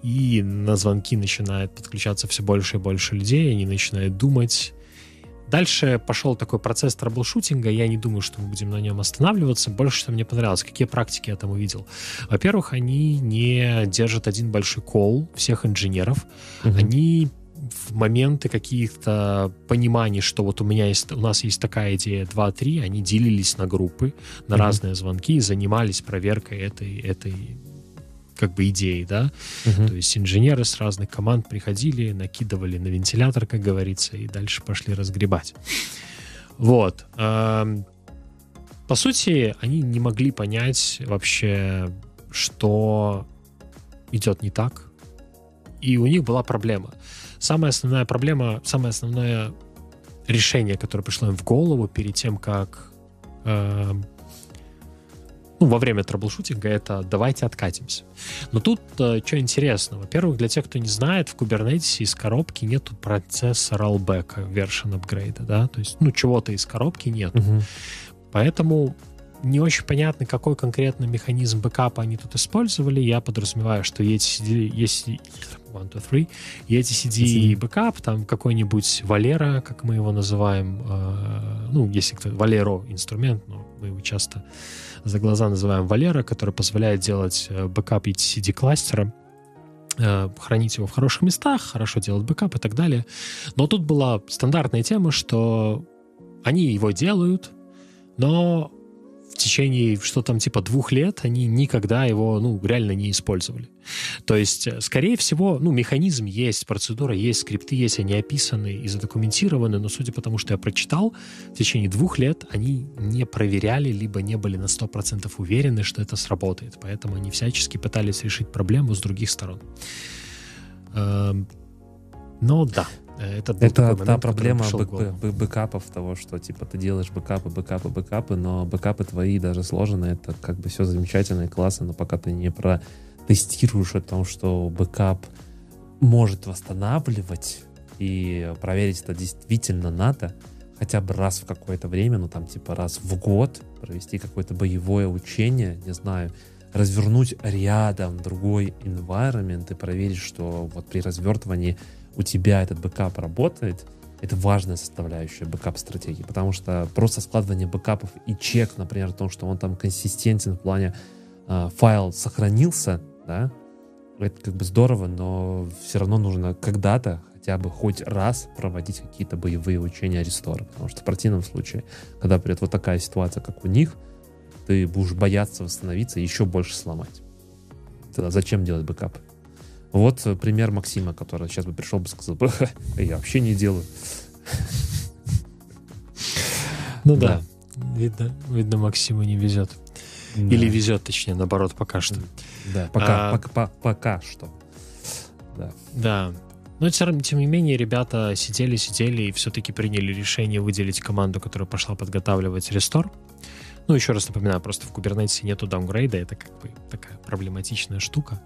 И на звонки начинает подключаться все больше и больше людей, они начинают думать. Дальше пошел такой процесс траблшутинга, я не думаю, что мы будем на нем останавливаться. Больше, что мне понравилось, какие практики я там увидел. Во-первых, они не держат один большой кол всех инженеров. Угу. Они в моменты каких-то пониманий, что вот у меня есть, у нас есть такая идея 2-3, они делились на группы, на mm-hmm. разные звонки и занимались проверкой этой, этой как бы идеи, да. Uh-huh. То есть инженеры с разных команд приходили, накидывали на вентилятор, как говорится, и дальше пошли разгребать. Вот. По сути, они не могли понять вообще, что идет не так. И у них была проблема. Самая основная проблема, самое основное решение, которое пришло им в голову перед тем, как э, ну, во время troubleshooting а, это давайте откатимся. Но тут э, что интересно. Во-первых, для тех, кто не знает, в Kubernetes из коробки нету процесса rollback version upgrade, да, то есть, ну, чего-то из коробки нет. Угу. Поэтому не очень понятно, какой конкретно механизм бэкапа они тут использовали. Я подразумеваю, что есть, есть one, two, three, etcd бэкап, там какой-нибудь Валера, как мы его называем, э, ну, если кто Velero инструмент, но мы его часто за глаза называем Валера, который позволяет делать э, бэкап etcd кластера, э, хранить его в хороших местах, хорошо делать бэкап и так далее. Но тут была стандартная тема, что они его делают, но в течение, что там, типа двух лет они никогда его, ну, реально не использовали. То есть, э, скорее всего, ну, механизм есть, процедура есть, скрипты есть, они описаны и задокументированы, но судя по тому, что я прочитал, в течение двух лет они не проверяли, либо не были на 100% уверены, что это сработает. Поэтому они всячески пытались решить проблему с других сторон. Эм, но да, это, это момент, та проблема бэк, бэкапов того, что типа ты делаешь бэкапы, бэкапы, бэкапы, но бэкапы твои даже сложные, это как бы все замечательно и классно, но пока ты не протестируешь о том, что бэкап может восстанавливать и проверить это действительно надо, хотя бы раз в какое-то время, ну там типа раз в год провести какое-то боевое учение, не знаю, развернуть рядом другой environment и проверить, что вот при развертывании у тебя этот бэкап работает, это важная составляющая бэкап-стратегии, потому что просто складывание бэкапов и чек, например, о том, что он там консистентен в плане э, файл сохранился, да, это как бы здорово, но все равно нужно когда-то хотя бы хоть раз проводить какие-то боевые учения рестора, потому что в противном случае, когда придет вот такая ситуация, как у них, ты будешь бояться восстановиться и еще больше сломать. Тогда зачем делать бэкапы? Вот э, пример Максима, который сейчас бы пришел бы сказал я вообще не делаю. Ну да, видно, видно Максиму не везет. Или везет, точнее, наоборот, пока что. Да, пока, а, пока, пока что. Да. Да. Но тем, тем не менее, ребята сидели, сидели и все-таки приняли решение выделить команду, которая пошла подготавливать рестор. Ну, еще раз напоминаю, просто в Kubernetes нету даунгрейда, это как бы такая проблематичная штука.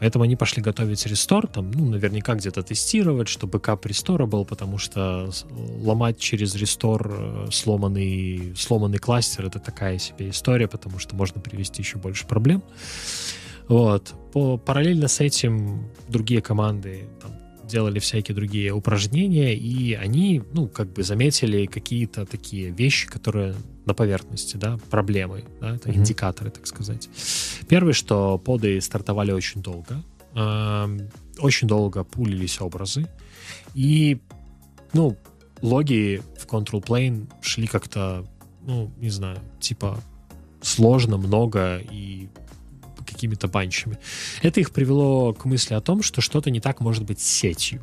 Поэтому они пошли готовить рестор, там, ну, наверняка где-то тестировать, чтобы кап рестора был, потому что ломать через рестор э, сломанный, сломанный кластер — это такая себе история, потому что можно привести еще больше проблем. Вот. По, параллельно с этим другие команды там, делали всякие другие упражнения, и они, ну, как бы заметили какие-то такие вещи, которые на поверхности, да, проблемы, да, это mm-hmm. индикаторы, так сказать. Первый, что поды стартовали очень долго, э, очень долго пулились образы, и, ну, логи в Control Plane шли как-то, ну, не знаю, типа сложно, много, и какими-то банчами. Это их привело к мысли о том, что что-то не так может быть с сетью.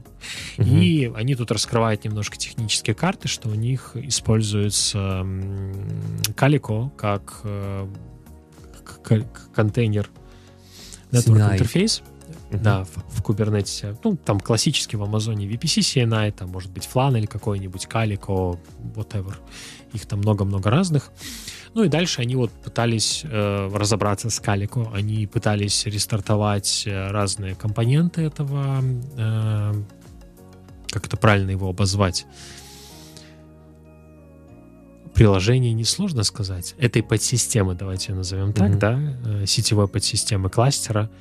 Угу. И они тут раскрывают немножко технические карты, что у них используется Calico как э, контейнер Network интерфейс. Uh-huh. Да, в, в Kubernetes. Ну, там классически в Амазоне VPC CNI, там может быть Flan или какой-нибудь Calico, whatever. Их там много-много разных. Ну и дальше они вот пытались э, разобраться с Calico, они пытались рестартовать э, разные компоненты этого, э, как это правильно его обозвать, приложение несложно сказать, этой подсистемы, давайте назовем так, mm-hmm. да, э, сетевой подсистемы кластера,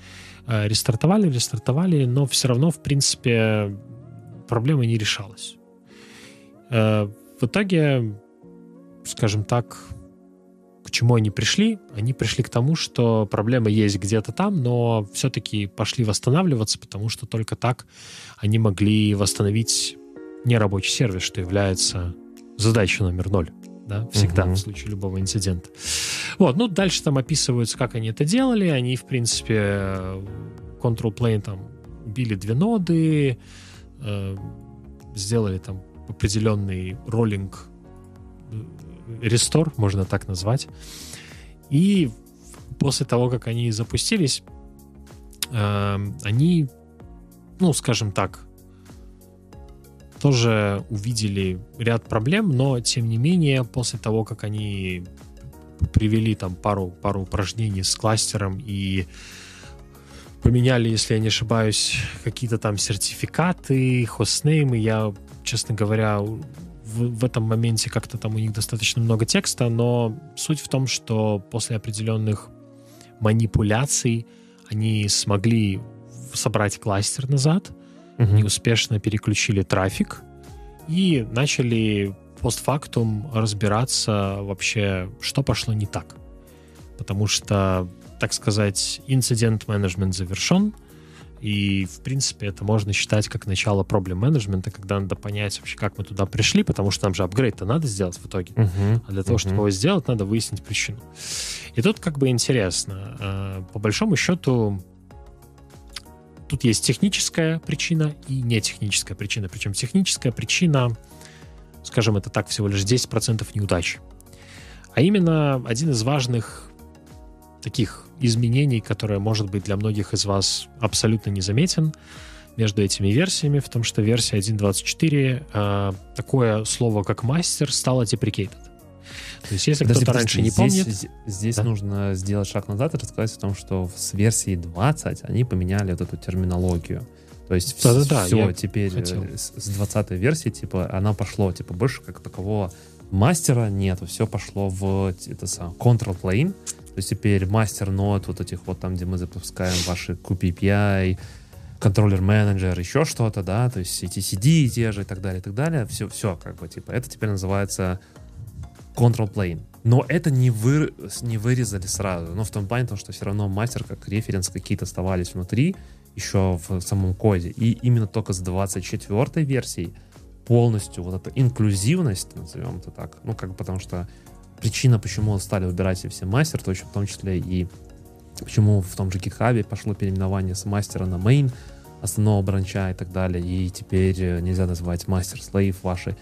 э, рестартовали, рестартовали, но все равно, в принципе, проблема не решалась. В итоге, скажем так, чему они пришли? Они пришли к тому, что проблема есть где-то там, но все-таки пошли восстанавливаться, потому что только так они могли восстановить нерабочий сервис, что является задачей номер ноль. Да, всегда, uh-huh. в случае любого инцидента. Вот, ну, дальше там описываются, как они это делали. Они, в принципе, control plane там убили две ноды, э, сделали там определенный роллинг рестор, можно так назвать. И после того, как они запустились, э, они, ну, скажем так, тоже увидели ряд проблем, но тем не менее, после того, как они привели там пару, пару упражнений с кластером и поменяли, если я не ошибаюсь, какие-то там сертификаты, хостнеймы, я честно говоря, в, в этом моменте как-то там у них достаточно много текста, но суть в том, что после определенных манипуляций они смогли собрать кластер назад, угу. они успешно переключили трафик и начали постфактум разбираться вообще, что пошло не так. Потому что, так сказать, инцидент-менеджмент завершен, и, в принципе, это можно считать как начало проблем менеджмента, когда надо понять вообще, как мы туда пришли, потому что нам же апгрейд-то надо сделать в итоге. Uh-huh, а для того, uh-huh. чтобы его сделать, надо выяснить причину. И тут как бы интересно. А, по большому счету, тут есть техническая причина и нетехническая причина. Причем техническая причина, скажем это так, всего лишь 10% неудач. А именно один из важных таких изменений, которое может быть для многих из вас абсолютно незаметен между этими версиями, в том, что версия 1.24 э, такое слово, как мастер, стало deprecated. То есть, если кто-то раньше не помнит... Здесь, здесь да? нужно сделать шаг назад и рассказать о том, что с версии 20 они поменяли вот эту терминологию. То есть да, все, да, все теперь хотел. с 20 версии, типа, она пошло, типа, больше как такового мастера нету, все пошло в это сам control plane, то есть теперь мастер нот вот этих вот там, где мы запускаем ваши QPPI, контроллер менеджер, еще что-то, да, то есть эти CD те же и так далее, и так далее, все, все как бы, типа, это теперь называется control plane. Но это не, вы, не вырезали сразу, но в том плане, что все равно мастер как референс какие-то оставались внутри, еще в самом коде. И именно только с 24 версией полностью вот эта инклюзивность, назовем это так, ну, как потому что причина, почему стали выбирать все мастер, то в том числе и почему в том же GitHub пошло переименование с мастера на main, основного бранча и так далее, и теперь э, нельзя называть мастер-слейв ваши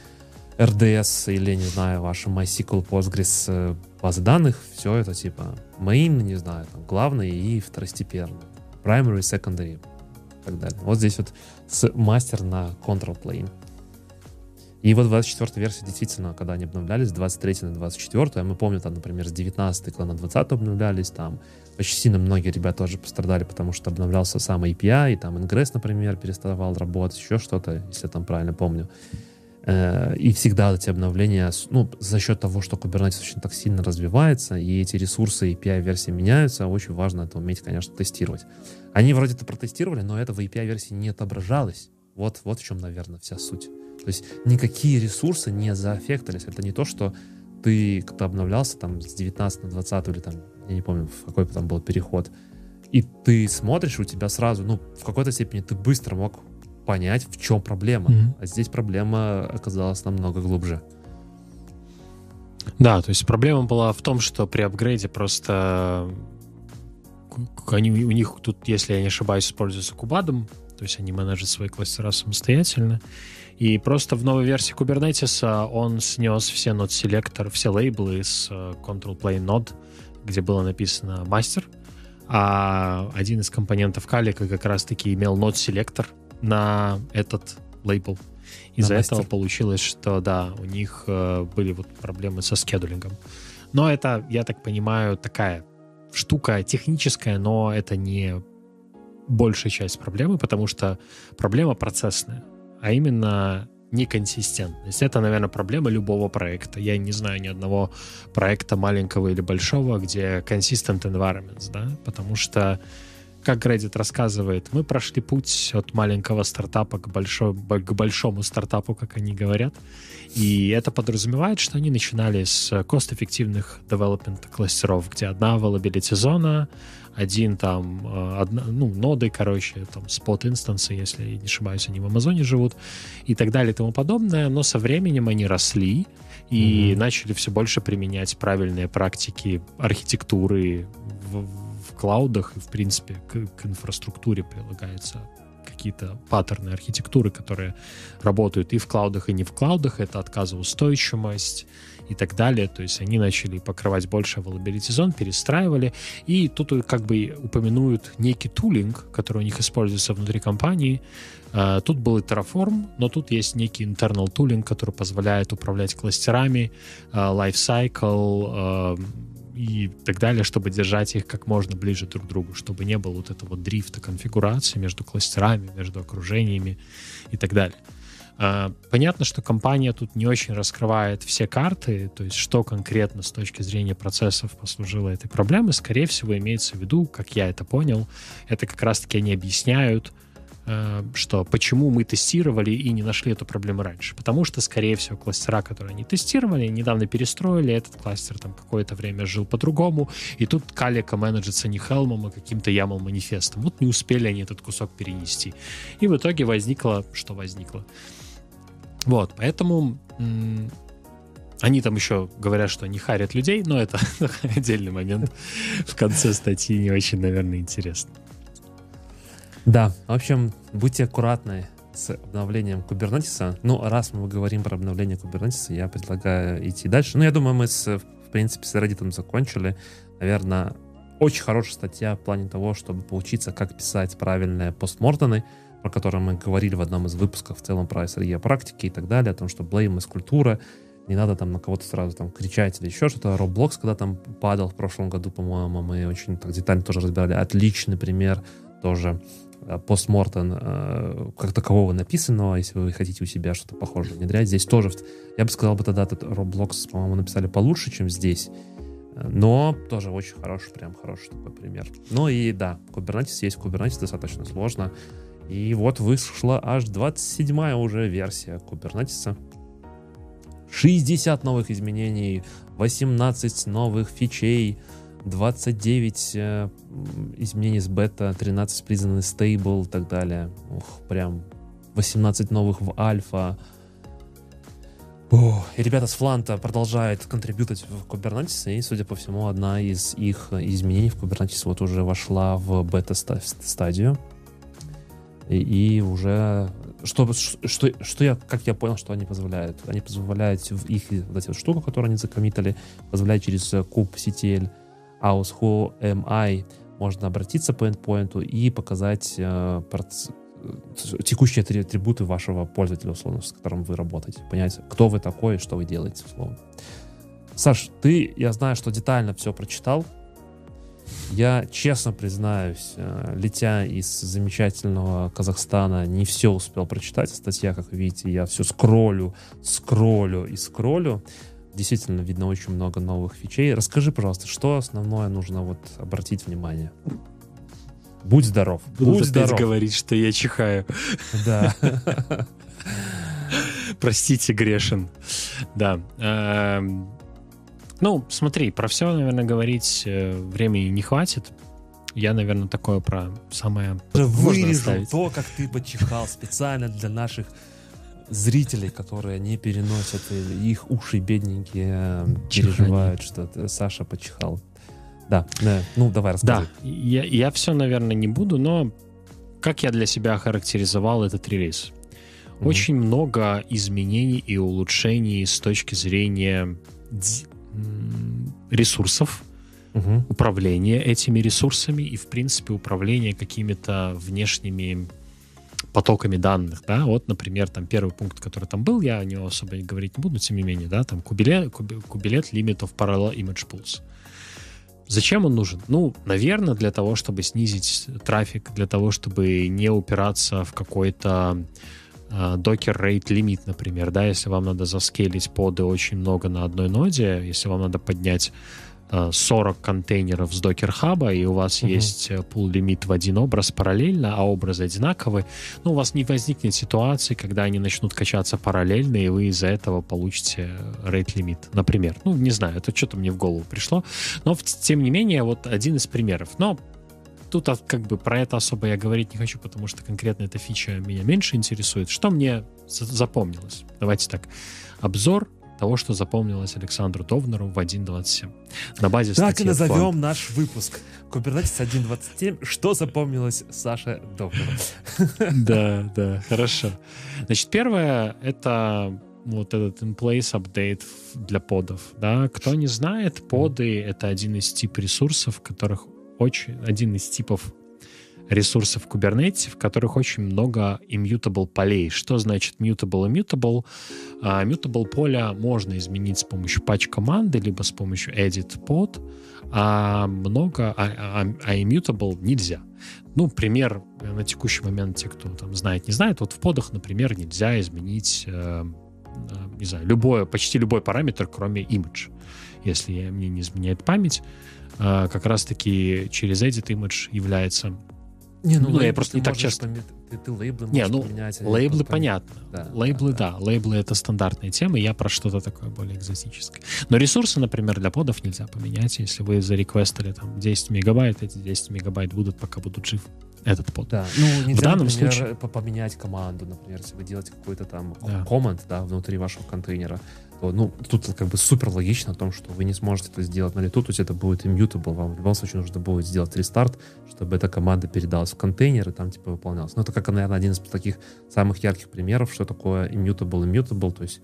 RDS или, не знаю, ваши MySQL, Postgres э, базы данных, все это типа main, не знаю, там, главный и второстепенный, primary, secondary и так далее. Вот здесь вот с мастер на control plane. И вот 24 версия действительно, когда они обновлялись, с 23 на 24, а мы помним, там, например, с 19 когда на 20 обновлялись, там очень сильно многие ребята тоже пострадали, потому что обновлялся сам API, и там Ingress, например, переставал работать, еще что-то, если я там правильно помню. Э, и всегда эти обновления, ну, за счет того, что Kubernetes очень так сильно развивается, и эти ресурсы API-версии меняются, очень важно это уметь, конечно, тестировать. Они вроде это протестировали, но это в API-версии не отображалось. Вот, вот в чем, наверное, вся суть. То есть никакие ресурсы не заэффектились. Это не то, что ты когда обновлялся там с 19 на 20 или там, я не помню, в какой там был переход, и ты смотришь, у тебя сразу, ну, в какой-то степени ты быстро мог понять, в чем проблема. Mm-hmm. А здесь проблема оказалась намного глубже. Да, то есть проблема была в том, что при апгрейде просто они, у них тут, если я не ошибаюсь, используется кубадом, то есть они менеджат свои кластера самостоятельно. И просто в новой версии Kubernetes он снес все node селектор, все лейблы с э, control plane node, где было написано мастер, а один из компонентов калика как раз-таки имел node селектор на этот лейбл. Из-за этого получилось, что да, у них э, были вот проблемы со скедулингом. Но это, я так понимаю, такая штука техническая, но это не большая часть проблемы, потому что проблема процессная а именно неконсистентность. Это, наверное, проблема любого проекта. Я не знаю ни одного проекта маленького или большого, где consistent environments, да, потому что как Reddit рассказывает, мы прошли путь от маленького стартапа к, большой, к большому стартапу, как они говорят. И это подразумевает, что они начинали с кост-эффективных development кластеров, где одна availability зона, один там, э, одна, ну, ноды, короче, там, спот инстансы, если я не ошибаюсь, они в Амазоне живут, и так далее и тому подобное, но со временем они росли и mm-hmm. начали все больше применять правильные практики архитектуры в, в клаудах, и, в принципе, к, к инфраструктуре прилагаются какие-то паттерны архитектуры, которые работают и в клаудах, и не в клаудах. Это отказоустойчивость, и так далее. То есть они начали покрывать больше availability зон, перестраивали. И тут как бы упомянуют некий тулинг, который у них используется внутри компании. А, тут был и Terraform, но тут есть некий internal тулинг, который позволяет управлять кластерами, а, lifecycle а, и так далее, чтобы держать их как можно ближе друг к другу, чтобы не было вот этого дрифта конфигурации между кластерами, между окружениями и так далее. А, понятно, что компания тут не очень раскрывает все карты, то есть что конкретно с точки зрения процессов послужило этой проблемой, скорее всего, имеется в виду, как я это понял, это как раз-таки они объясняют, что почему мы тестировали и не нашли эту проблему раньше. Потому что, скорее всего, кластера, которые они тестировали, недавно перестроили, этот кластер там какое-то время жил по-другому, и тут калика менеджится не Хелмом, а каким-то YAML манифестом. Вот не успели они этот кусок перенести. И в итоге возникло, что возникло. Вот, поэтому они там еще говорят, что не харят людей, но это отдельный момент в конце статьи не очень, наверное, интересно. Да, в общем, будьте аккуратны с обновлением Kubernetes. Ну, раз мы говорим про обновление Kubernetes, я предлагаю идти дальше. Ну, я думаю, мы, с, в принципе, с Reddit закончили. Наверное, очень хорошая статья в плане того, чтобы поучиться, как писать правильные постмортоны, про которые мы говорили в одном из выпусков в целом про SRE практики и так далее, о том, что blame из культура, не надо там на кого-то сразу там кричать или еще что-то. Roblox, когда там падал в прошлом году, по-моему, мы очень так детально тоже разбирали. Отличный пример тоже Э, постмортем э, как такового написанного, если вы хотите у себя что-то похожее внедрять. Здесь тоже, я бы сказал, бы тогда этот Roblox, по-моему, написали получше, чем здесь. Но тоже очень хороший, прям хороший такой пример. Ну и да, Kubernetes есть Kubernetes, достаточно сложно. И вот вышла аж 27-я уже версия Kubernetes. 60 новых изменений, 18 новых фичей, 29 э, изменений с бета, 13 признаны стейбл и так далее. Ух, прям 18 новых в альфа. О, и ребята с Фланта продолжают контрибьютить в Kubernetes, и, судя по всему, одна из их изменений в Kubernetes вот уже вошла в бета-стадию. И, и уже что, что, что я, как я понял, что они позволяют? Они позволяют в их вот эти вот штуку, которую они закоммитали, позволяют через куб CTL aus who am I можно обратиться по endpoint и показать э, текущие атрибуты вашего пользователя, условно, с которым вы работаете. Понять, кто вы такой, что вы делаете, условно. Саш, ты, я знаю, что детально все прочитал. Я честно признаюсь, э, летя из замечательного Казахстана, не все успел прочитать. Статья, как видите, я все скроллю, скроллю и скроллю действительно видно очень много новых фичей. Расскажи, пожалуйста, что основное нужно вот обратить внимание? Будь здоров. Буду Будь здоров. говорить, что я чихаю. Да. Простите, грешен. Да. Эм, ну, смотри, про все, наверное, говорить э, времени не хватит. Я, наверное, такое про самое... Вырежу то, как ты почихал специально для наших зрителей, которые не переносят, их уши бедненькие Чихание. переживают, что Саша почихал. Да, да, ну давай расскажи. Да, я, я все, наверное, не буду, но как я для себя характеризовал этот релиз? Угу. Очень много изменений и улучшений с точки зрения ресурсов, угу. управления этими ресурсами и, в принципе, управления какими-то внешними потоками данных, да, вот, например, там первый пункт, который там был, я о него особо говорить не буду, но тем не менее, да, там кубилет, кубилет limit of parallel image pools. Зачем он нужен? Ну, наверное, для того, чтобы снизить трафик, для того, чтобы не упираться в какой-то Docker Rate Limit, например, да, если вам надо заскейлить поды очень много на одной ноде, если вам надо поднять 40 контейнеров с Docker Hub, и у вас угу. есть пул э, лимит в один образ параллельно, а образы одинаковые, ну, у вас не возникнет ситуации, когда они начнут качаться параллельно, и вы из-за этого получите rate лимит, например. Ну, не знаю, это что-то мне в голову пришло. Но, тем не менее, вот один из примеров. Но тут как бы про это особо я говорить не хочу, потому что конкретно эта фича меня меньше интересует. Что мне запомнилось? Давайте так. Обзор того, что запомнилось Александру Довнеру в 1.27. На базе Так и назовем фон. наш выпуск. Kubernetes 1.27. Что запомнилось Саше Довнеру? Да, да, хорошо. Значит, первое — это вот этот in-place update для подов. Да? Кто не знает, поды — это один из тип ресурсов, которых очень... Один из типов ресурсы в Kubernetes, в которых очень много immutable полей. Что значит mutable immutable? Uh, mutable поля можно изменить с помощью patch команды, либо с помощью edit pod, а много, а, а, а immutable нельзя. Ну, пример на текущий момент, те, кто там знает, не знает, вот в подах, например, нельзя изменить, э, э, не знаю, любое, почти любой параметр, кроме image. Если мне не изменяет память, э, как раз-таки через edit image является не, ну, ну я просто не так часто... Поме... Ты, ты лейблы не, ну, поменять. Лейблы понятно. Да, лейблы, да, да. Лейблы — это стандартная тема, я про что-то такое более экзотическое. Но ресурсы, например, для подов нельзя поменять. Если вы зареквестили там 10 мегабайт, эти 10 мегабайт будут, пока будут жив этот под. Да, ну нельзя, в данном например, случае... поменять команду, например, если вы делаете какой-то там да. команд, да, внутри вашего контейнера, то, ну, тут как бы супер логично о том, что вы не сможете это сделать на лету, то есть это будет immutable, вам в любом случае нужно будет сделать рестарт, чтобы эта команда передалась в контейнер и там типа выполнялась. Ну, это как, наверное, один из таких самых ярких примеров, что такое immutable, immutable, то есть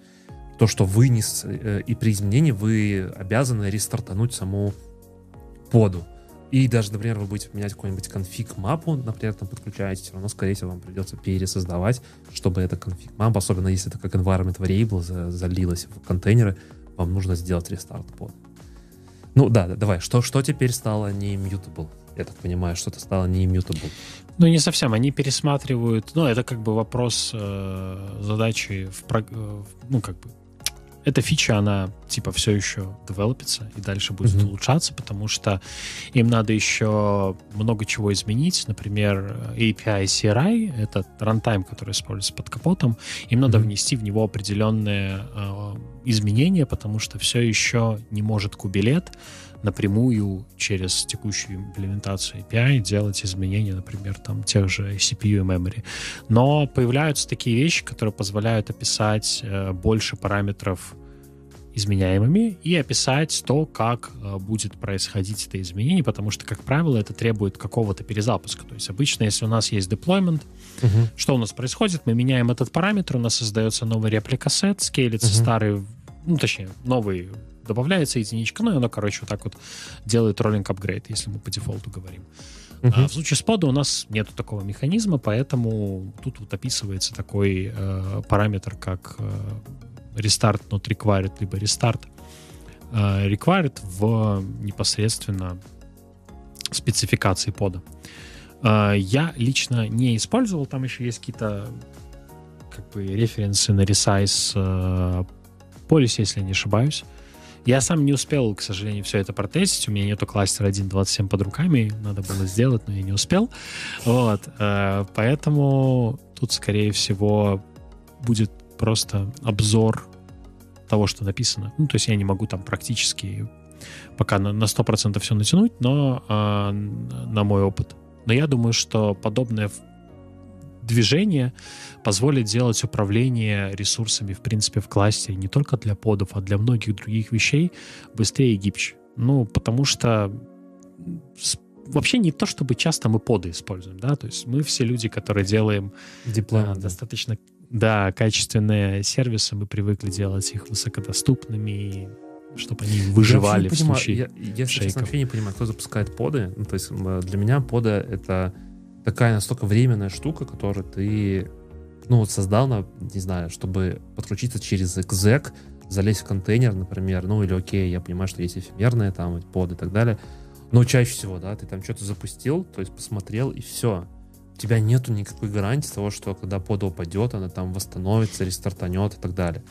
то, что вы не... Э, и при изменении вы обязаны рестартануть саму поду. И даже, например, вы будете менять какую-нибудь конфиг-мапу, например, там подключаете, все равно, скорее всего, вам придется пересоздавать, чтобы эта конфиг-мапа, особенно если это как environment variable за, залилась в контейнеры, вам нужно сделать рестарт под. Ну да, давай, что, что теперь стало не immutable? Я так понимаю, что-то стало не immutable. Ну, не совсем. Они пересматривают... Ну, это как бы вопрос э, задачи в, э, ну, как бы эта фича, она типа все еще девелопится и дальше будет mm-hmm. улучшаться, потому что им надо еще много чего изменить. Например, API CRI, это рантайм, который используется под капотом, им надо mm-hmm. внести в него определенные э, изменения, потому что все еще не может кубилет напрямую через текущую имплементацию API делать изменения, например, там тех же CPU и memory. Но появляются такие вещи, которые позволяют описать э, больше параметров изменяемыми и описать то, как э, будет происходить это изменение, потому что, как правило, это требует какого-то перезапуска. То есть обычно, если у нас есть deployment, uh-huh. что у нас происходит? Мы меняем этот параметр, у нас создается новый репликасет, скейлится uh-huh. старый, ну, точнее, новый добавляется единичка, ну и оно, короче, вот так вот делает роллинг апгрейд, если мы по дефолту говорим. Uh-huh. А в случае с подом у нас нет такого механизма, поэтому тут вот описывается такой э, параметр, как э, restart not required, либо restart э, required в непосредственно спецификации пода. Э, я лично не использовал, там еще есть какие-то как бы референсы на resize э, полисе, если не ошибаюсь. Я сам не успел, к сожалению, все это протестить. У меня нету кластера 1.27 под руками. Надо было сделать, но я не успел. Вот. Поэтому тут, скорее всего, будет просто обзор того, что написано. Ну, то есть я не могу там практически пока на, на 100% все натянуть, но э, на мой опыт. Но я думаю, что подобное движение позволит делать управление ресурсами, в принципе, в классе не только для подов, а для многих других вещей быстрее и гибче. Ну, потому что вообще не то, чтобы часто мы поды используем, да, то есть мы все люди, которые делаем Диплом, а, достаточно да, качественные сервисы, мы привыкли делать их высокодоступными, чтобы они выживали я в понимаю, случае я, я, честно, вообще не понимаю, кто запускает поды. Ну, то есть для меня поды — это такая настолько временная штука, которую ты ну, вот создал, на, не знаю, чтобы подключиться через exec, залезть в контейнер, например, ну или окей, я понимаю, что есть эфемерные там поды и так далее, но чаще всего, да, ты там что-то запустил, то есть посмотрел и все тебя нету никакой гарантии того, что когда пода упадет, она там восстановится, рестартанет и так далее.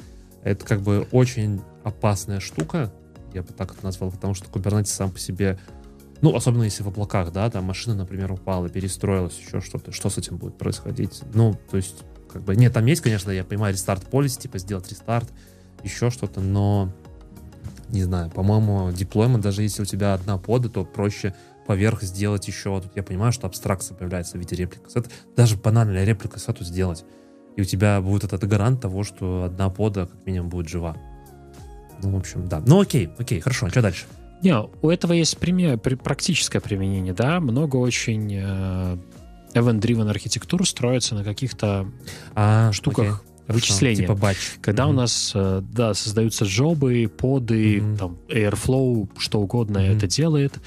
Это как бы очень опасная штука, я бы так это назвал, потому что Kubernetes сам по себе, ну, особенно если в облаках, да, там машина, например, упала, перестроилась, еще что-то, что с этим будет происходить? Ну, то есть, как бы, нет, там есть, конечно, я понимаю, рестарт полис, типа сделать рестарт, еще что-то, но не знаю, по-моему, деплоймент, даже если у тебя одна пода, то проще поверх сделать еще, тут я понимаю, что абстракция появляется в виде реплика сета, даже банальная реплика сету сделать, и у тебя будет этот гарант того, что одна пода как минимум будет жива. Ну, в общем, да. Ну, окей, окей, хорошо, что дальше? Не, у этого есть пример, практическое применение, да, много очень э, event-driven архитектур строится на каких-то а, штуках, вычисления. Типа батч. Когда mm-hmm. у нас, э, да, создаются джобы, поды, mm-hmm. там, Airflow, что угодно mm-hmm. это делает.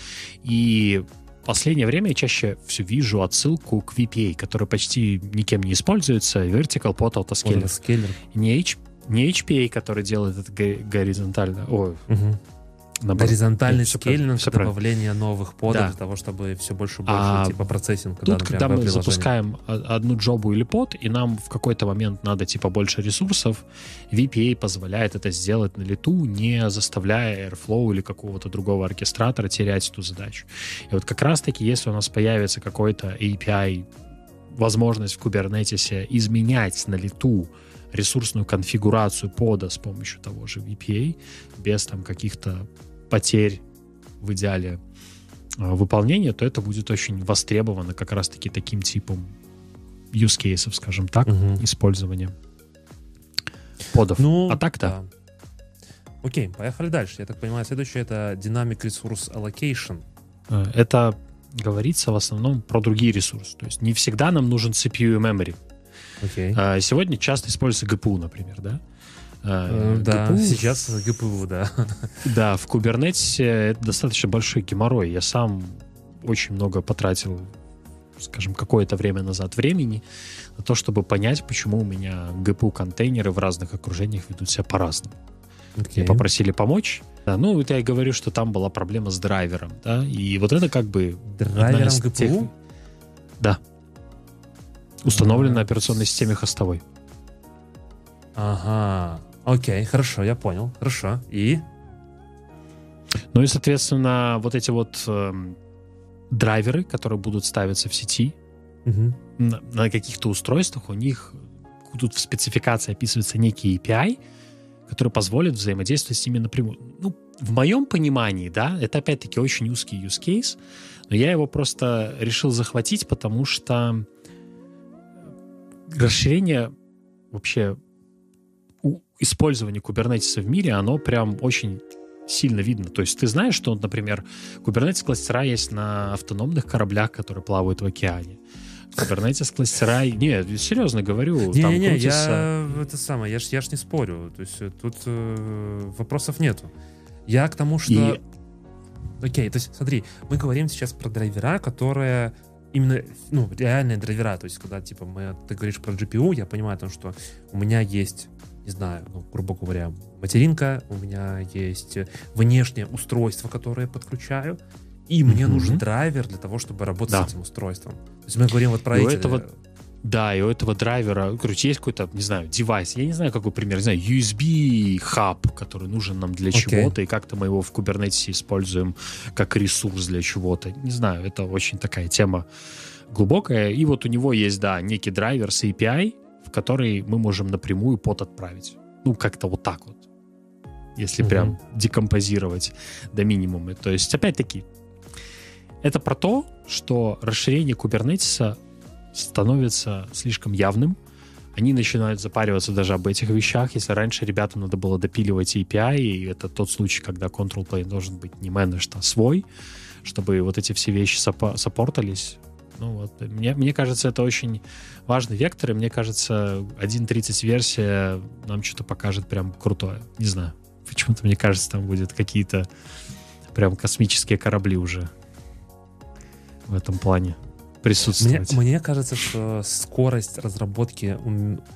И последнее время я чаще все вижу отсылку к VPA, который почти никем не используется, Vertical Pot Autoscaler. Autoscaler. Не, H, не HPA, который делает это горизонтально. Ой, Угу. Наоборот. Горизонтальный Все правильно, скейлинг, все правильно. добавление новых подов Да. для того, чтобы все больше и больше А типа процессинг. Тут, когда мы запускаем одну джобу или под, и нам в какой-то момент надо типа больше ресурсов, VPA позволяет это сделать на лету, не заставляя Airflow или какого-то другого оркестратора терять эту задачу. И вот как раз-таки, если у нас появится какой-то API, возможность в Kubernetes изменять на лету ресурсную конфигурацию пода с помощью того же VPA, без там каких-то потерь в идеале а, выполнения, то это будет очень востребовано как раз-таки таким типом use cases, скажем так, Мгм. использования подов. Ну, а так да. Окей, поехали дальше. Я так понимаю, следующее это Dynamic Resource Allocation. Э, Это говорится в основном про другие ресурсы. То есть не всегда нам нужен CPU и memory. Окей. А Сегодня часто используется GPU, например, да? Э, Э, Да, GPU сейчас GPU, да. Да, в Kubernetes это достаточно большой геморрой. Я сам очень много потратил, скажем, какое-то время назад времени на то, чтобы понять, почему у меня GPU-контейнеры в разных окружениях ведут себя по-разному. Окей. Меня попросили помочь. Да, ну, вот я и говорю, что там была проблема с драйвером, да, и вот это как бы... Драйвером GPU? тех- Да. Установлен на А, операционной системе хостовой. Ага. Окей, хорошо, я понял. Хорошо. И? Ну и, соответственно, вот эти вот эм, драйверы, которые будут ставиться в сети, Мгм. на, на каких-то устройствах у них тут в спецификации описывается некий API, который позволит взаимодействовать с ними напрямую. Ну, в моем понимании, да, это опять-таки очень узкий use case, но я его просто решил захватить, потому что расширение вообще использования кубернетиса в мире, оно прям очень сильно видно. То есть ты знаешь, что, например, Kubernetes кластера есть на автономных кораблях, которые плавают в океане. Kubernetes кластера... Нет, серьезно говорю, там Не-не-не, крутится... я это самое, я ж, я ж не спорю. То есть э, тут э, вопросов нету. Я к тому, что... И- Окей, то есть смотри, мы говорим сейчас про драйвера, которые именно, ну, реальные драйвера. То есть когда, типа, мы, ты говоришь про GPU, я понимаю, о том, что у меня есть, не знаю, ну, грубо говоря, материнка, у меня есть внешнее устройство, которое я подключаю, и мне Мгм. нужен драйвер для того, чтобы работать Да. с этим устройством. То есть мы говорим вот про И эти... этого Да, и у этого драйвера, короче, есть какой-то, не знаю, девайс, я не знаю, какой пример, не знаю, USB-хаб, который нужен нам для Окей. чего-то, и как-то мы его в Kubernetes используем как ресурс для чего-то. Не знаю, это очень такая тема глубокая. И вот у него есть, да, некий драйвер с API, в который мы можем напрямую под отправить. Ну, как-то вот так вот. Если Мгм. прям декомпозировать до минимума. То есть, опять-таки, это про то, что расширение кубернетиса становится слишком явным. Они начинают запариваться даже об этих вещах. Если раньше ребятам надо было допиливать API, и это тот случай, когда control plane должен быть не managed, а свой, чтобы вот эти все вещи саппортались. Ну вот, мне, мне кажется, это очень важный вектор, и мне кажется, 1.30 версия нам что-то покажет прям крутое. Не знаю. Почему-то мне кажется, там будет какие-то прям космические корабли уже в этом плане Мне, присутствовать. мне кажется, что скорость разработки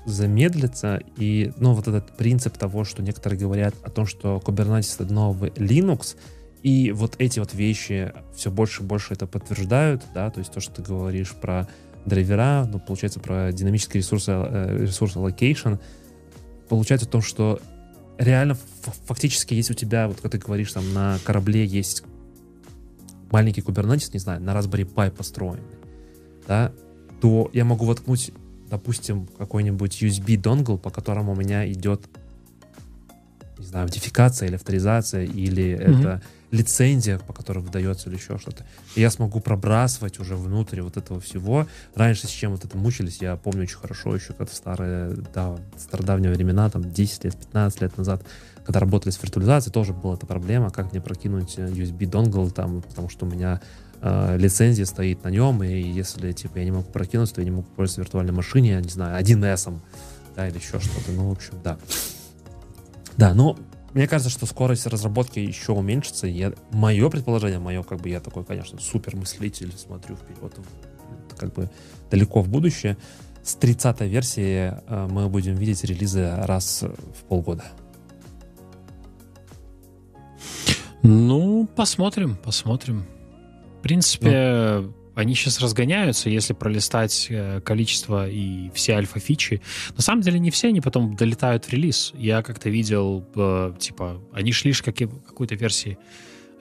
замедлится, и, ну, вот этот принцип того, что некоторые говорят о том, что Kubernetes — это новый Linux, и вот эти вот вещи все больше и больше это подтверждают, да, то есть то, что ты говоришь про драйвера, ну, получается, про динамический ресурс, э, ресурс allocation, получается в том, что реально фактически, если у тебя, вот как ты говоришь, там на корабле есть маленький Kubernetes, не знаю, на Raspberry Pi построенный, да, то я могу воткнуть, допустим, какой-нибудь USB донгл, по которому у меня идет, не знаю, модификация или авторизация, или Мгм. это лицензия, по которой выдается или еще что-то. И я смогу пробрасывать уже внутрь вот этого всего. Раньше с чем вот это мучились, я помню очень хорошо, еще как в старые, да, стародавние времена, там 10 лет, 15 лет назад, когда работали с виртуализацией, тоже была эта проблема, как мне прокинуть э, USB донгл там, потому что у меня э, лицензия стоит на нем, и если типа я не могу прокинуть, то я не могу пользоваться виртуальной машиной, я не знаю, 1С, да, или еще что-то. Ну, в общем, да. Да, ну, Мне кажется, что скорость разработки еще уменьшится. Я, мое предположение, мое, как бы я такой, конечно, супер мыслитель, смотрю вперед, как бы далеко в будущее. С 30 версии э, мы будем видеть релизы раз в полгода. Ну, посмотрим, посмотрим. В принципе, ну. Они сейчас разгоняются, если пролистать э, количество и все альфа-фичи. На самом деле не все они потом долетают в релиз. Я как-то видел, э, типа, они шли в какой-то версии.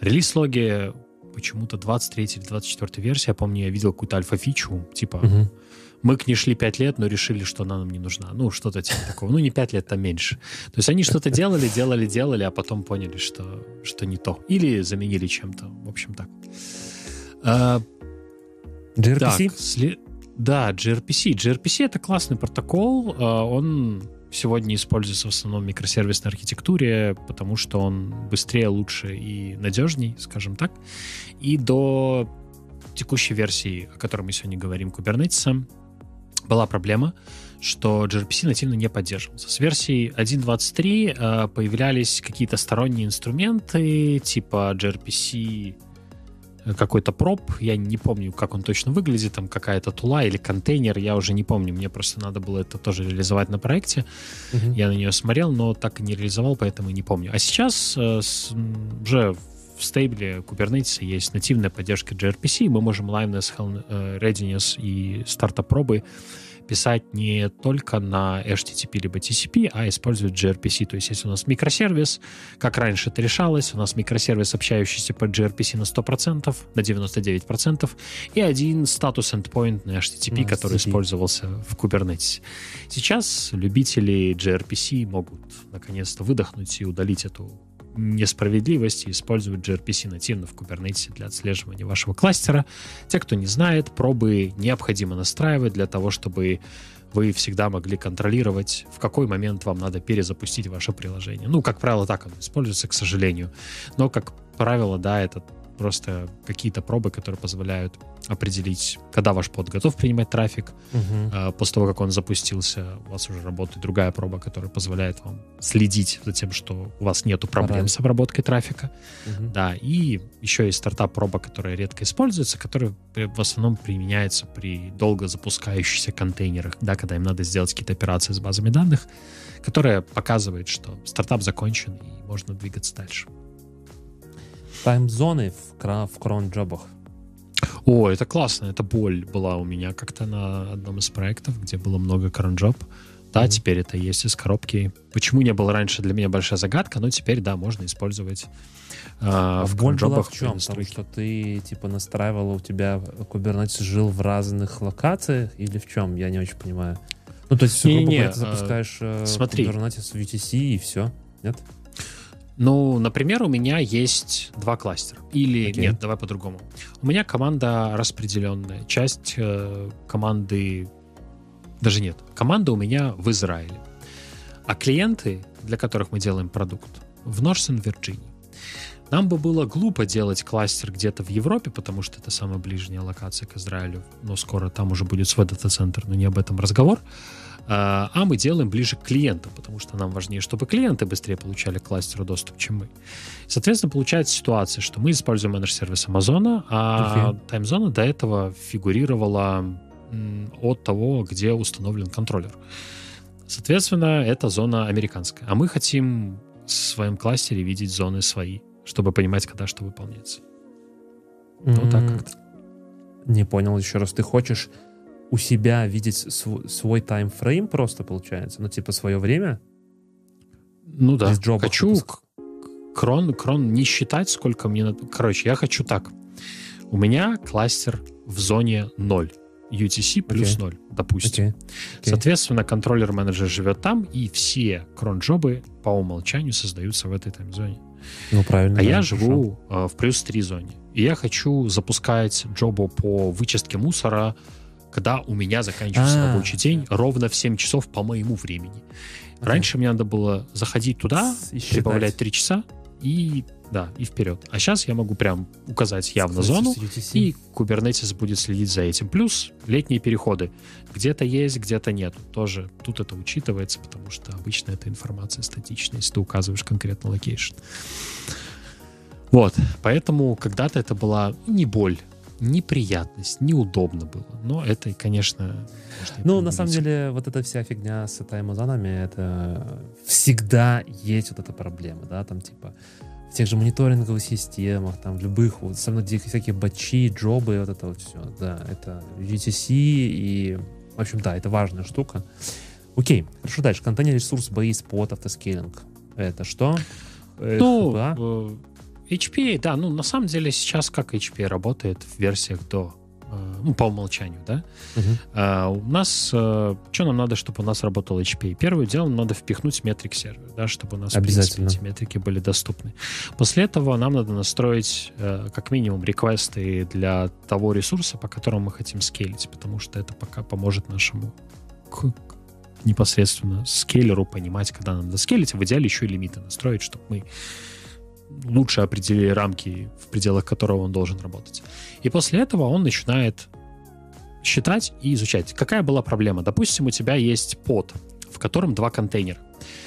Релиз-логи почему-то 23 или 24 версия, я помню, я видел какую-то альфа-фичу, типа, угу. мы к ней шли 5 лет, но решили, что она нам не нужна. Ну, что-то типа такого. Ну, не 5 лет, а меньше. То есть они что-то делали, делали, делали, а потом поняли, что, что не то. Или заменили чем-то. В общем, так. GRPC? Так, сли... Да, gRPC. gRPC — это классный протокол. А, он сегодня используется в основном в микросервисной архитектуре, потому что он быстрее, лучше и надежней, скажем так. И до текущей версии, о которой мы сегодня говорим, Kubernetes, была проблема, что gRPC нативно не поддерживался. С версии 1.23 э, появлялись какие-то сторонние инструменты, типа gRPC какой-то проб, я не помню, как он точно выглядит, там какая-то тула или контейнер, я уже не помню, мне просто надо было это тоже реализовать на проекте, uh-huh. я на нее смотрел, но так и не реализовал, поэтому не помню. А сейчас э, с, уже в стейбле Kubernetes есть нативная поддержка gRPC, мы можем liveness, э, readiness и стартап пробы писать не только на HTTP либо TCP, а использовать gRPC. То есть если у нас микросервис, как раньше это решалось, у нас микросервис, общающийся по gRPC на 100%, на 99%, и один статус endpoint на HTTP, на который использовался в Kubernetes. Сейчас любители gRPC могут наконец-то выдохнуть и удалить эту несправедливости использовать gRPC нативно в Kubernetes для отслеживания вашего кластера. Те, кто не знает, пробы необходимо настраивать для того, чтобы вы всегда могли контролировать, в какой момент вам надо перезапустить ваше приложение. Ну, как правило, так оно используется, к сожалению. Но, как правило, да, это просто какие-то пробы, которые позволяют определить, когда ваш под готов принимать трафик. Угу. После того, как он запустился, у вас уже работает другая проба, которая позволяет вам следить за тем, что у вас нету проблем Правильно. с обработкой трафика. Угу. Да, и еще есть стартап-проба, которая редко используется, которая в основном применяется при долго запускающихся контейнерах, да, когда им надо сделать какие-то операции с базами данных, которая показывает, что стартап закончен и можно двигаться дальше. Таймзоны в, в кронджобах. О, это классно, это боль была у меня как-то на одном из проектов, где было много кронджоб. Да, mm-hmm. теперь это есть из коробки. Почему не было раньше, для меня большая загадка, но теперь, да, можно использовать э, а в была в чем? Потому что ты, типа, настраивал, у тебя Kubernetes жил в разных локациях или в чем? Я не очень понимаю. Ну, то есть, грубо говоря, ты запускаешь э, смотри. Kubernetes в UTC и все, нет? Ну, например, у меня есть два кластера. Или okay. нет, давай по-другому. У меня команда распределенная. Часть э, команды... Даже нет. Команда у меня в Израиле. А клиенты, для которых мы делаем продукт, в Норсен, Вирджинии. Нам бы было глупо делать кластер где-то в Европе, потому что это самая ближняя локация к Израилю. Но скоро там уже будет свой дата-центр, но не об этом разговор. А, а мы делаем ближе к клиенту, потому что нам важнее, чтобы клиенты быстрее получали к кластеру доступ, чем мы. Соответственно, получается ситуация, что мы используем менедж-сервис Амазона, а okay. таймзона до этого фигурировала от того, где установлен контроллер. Соответственно, это зона американская. А мы хотим в своем кластере видеть зоны свои, чтобы понимать, когда что выполняется. Mm-hmm. Вот так как-то. Не понял еще раз. Ты хочешь у себя видеть свой, свой таймфрейм просто получается? Ну, типа свое время? Ну да. Хочу крон, крон не считать, сколько мне надо. Короче, я хочу так. У меня кластер в зоне 0. UTC плюс okay. 0, допустим. Okay. Okay. Соответственно, контроллер-менеджер живет там, и все крон-джобы по умолчанию создаются в этой тайм-зоне. Ну, правильно. А да, я живу э, в плюс 3 зоне. И я хочу запускать job у по вычистке мусора когда у меня заканчивается А-а-а. рабочий день ровно в 7 часов по моему времени. Раньше мне надо было заходить туда, прибавлять 3 часа и да, и вперед. А сейчас я могу прям указать явно зону, и Kubernetes будет следить за этим. Плюс летние переходы. Где-то есть, где-то нет. Тоже тут это учитывается, потому что обычно эта информация статичная, если ты указываешь конкретно location. Вот, поэтому когда-то это была не боль, неприятность, неудобно было. Но это, конечно... Ну, на самом деле, вот эта вся фигня с таймозанами, это всегда есть вот эта проблема, да, там типа в тех же мониторинговых системах, там, в любых, вот, особенно всякие бачи, джобы, вот это вот все, да, это GTC и, в общем, да, это важная штука. Окей, хорошо, дальше. Контейнер ресурс base под автоскейлинг. Это что? Ну, HPA, да, ну на самом деле сейчас как HPA работает в версиях до, э, ну по умолчанию, да. Uh-huh. А, у нас, э, что нам надо, чтобы у нас работал HPA? Первое дело, нам надо впихнуть метрик сервер, да, чтобы у нас в принципе, эти метрики были доступны. После этого нам надо настроить э, как минимум реквесты для того ресурса, по которому мы хотим скейлить, потому что это пока поможет нашему непосредственно скейлеру понимать, когда нам надо скейлить, а в идеале еще и лимиты настроить, чтобы мы лучше определили рамки, в пределах которого он должен работать. И после этого он начинает считать и изучать. Какая была проблема? Допустим, у тебя есть под, в котором два контейнера.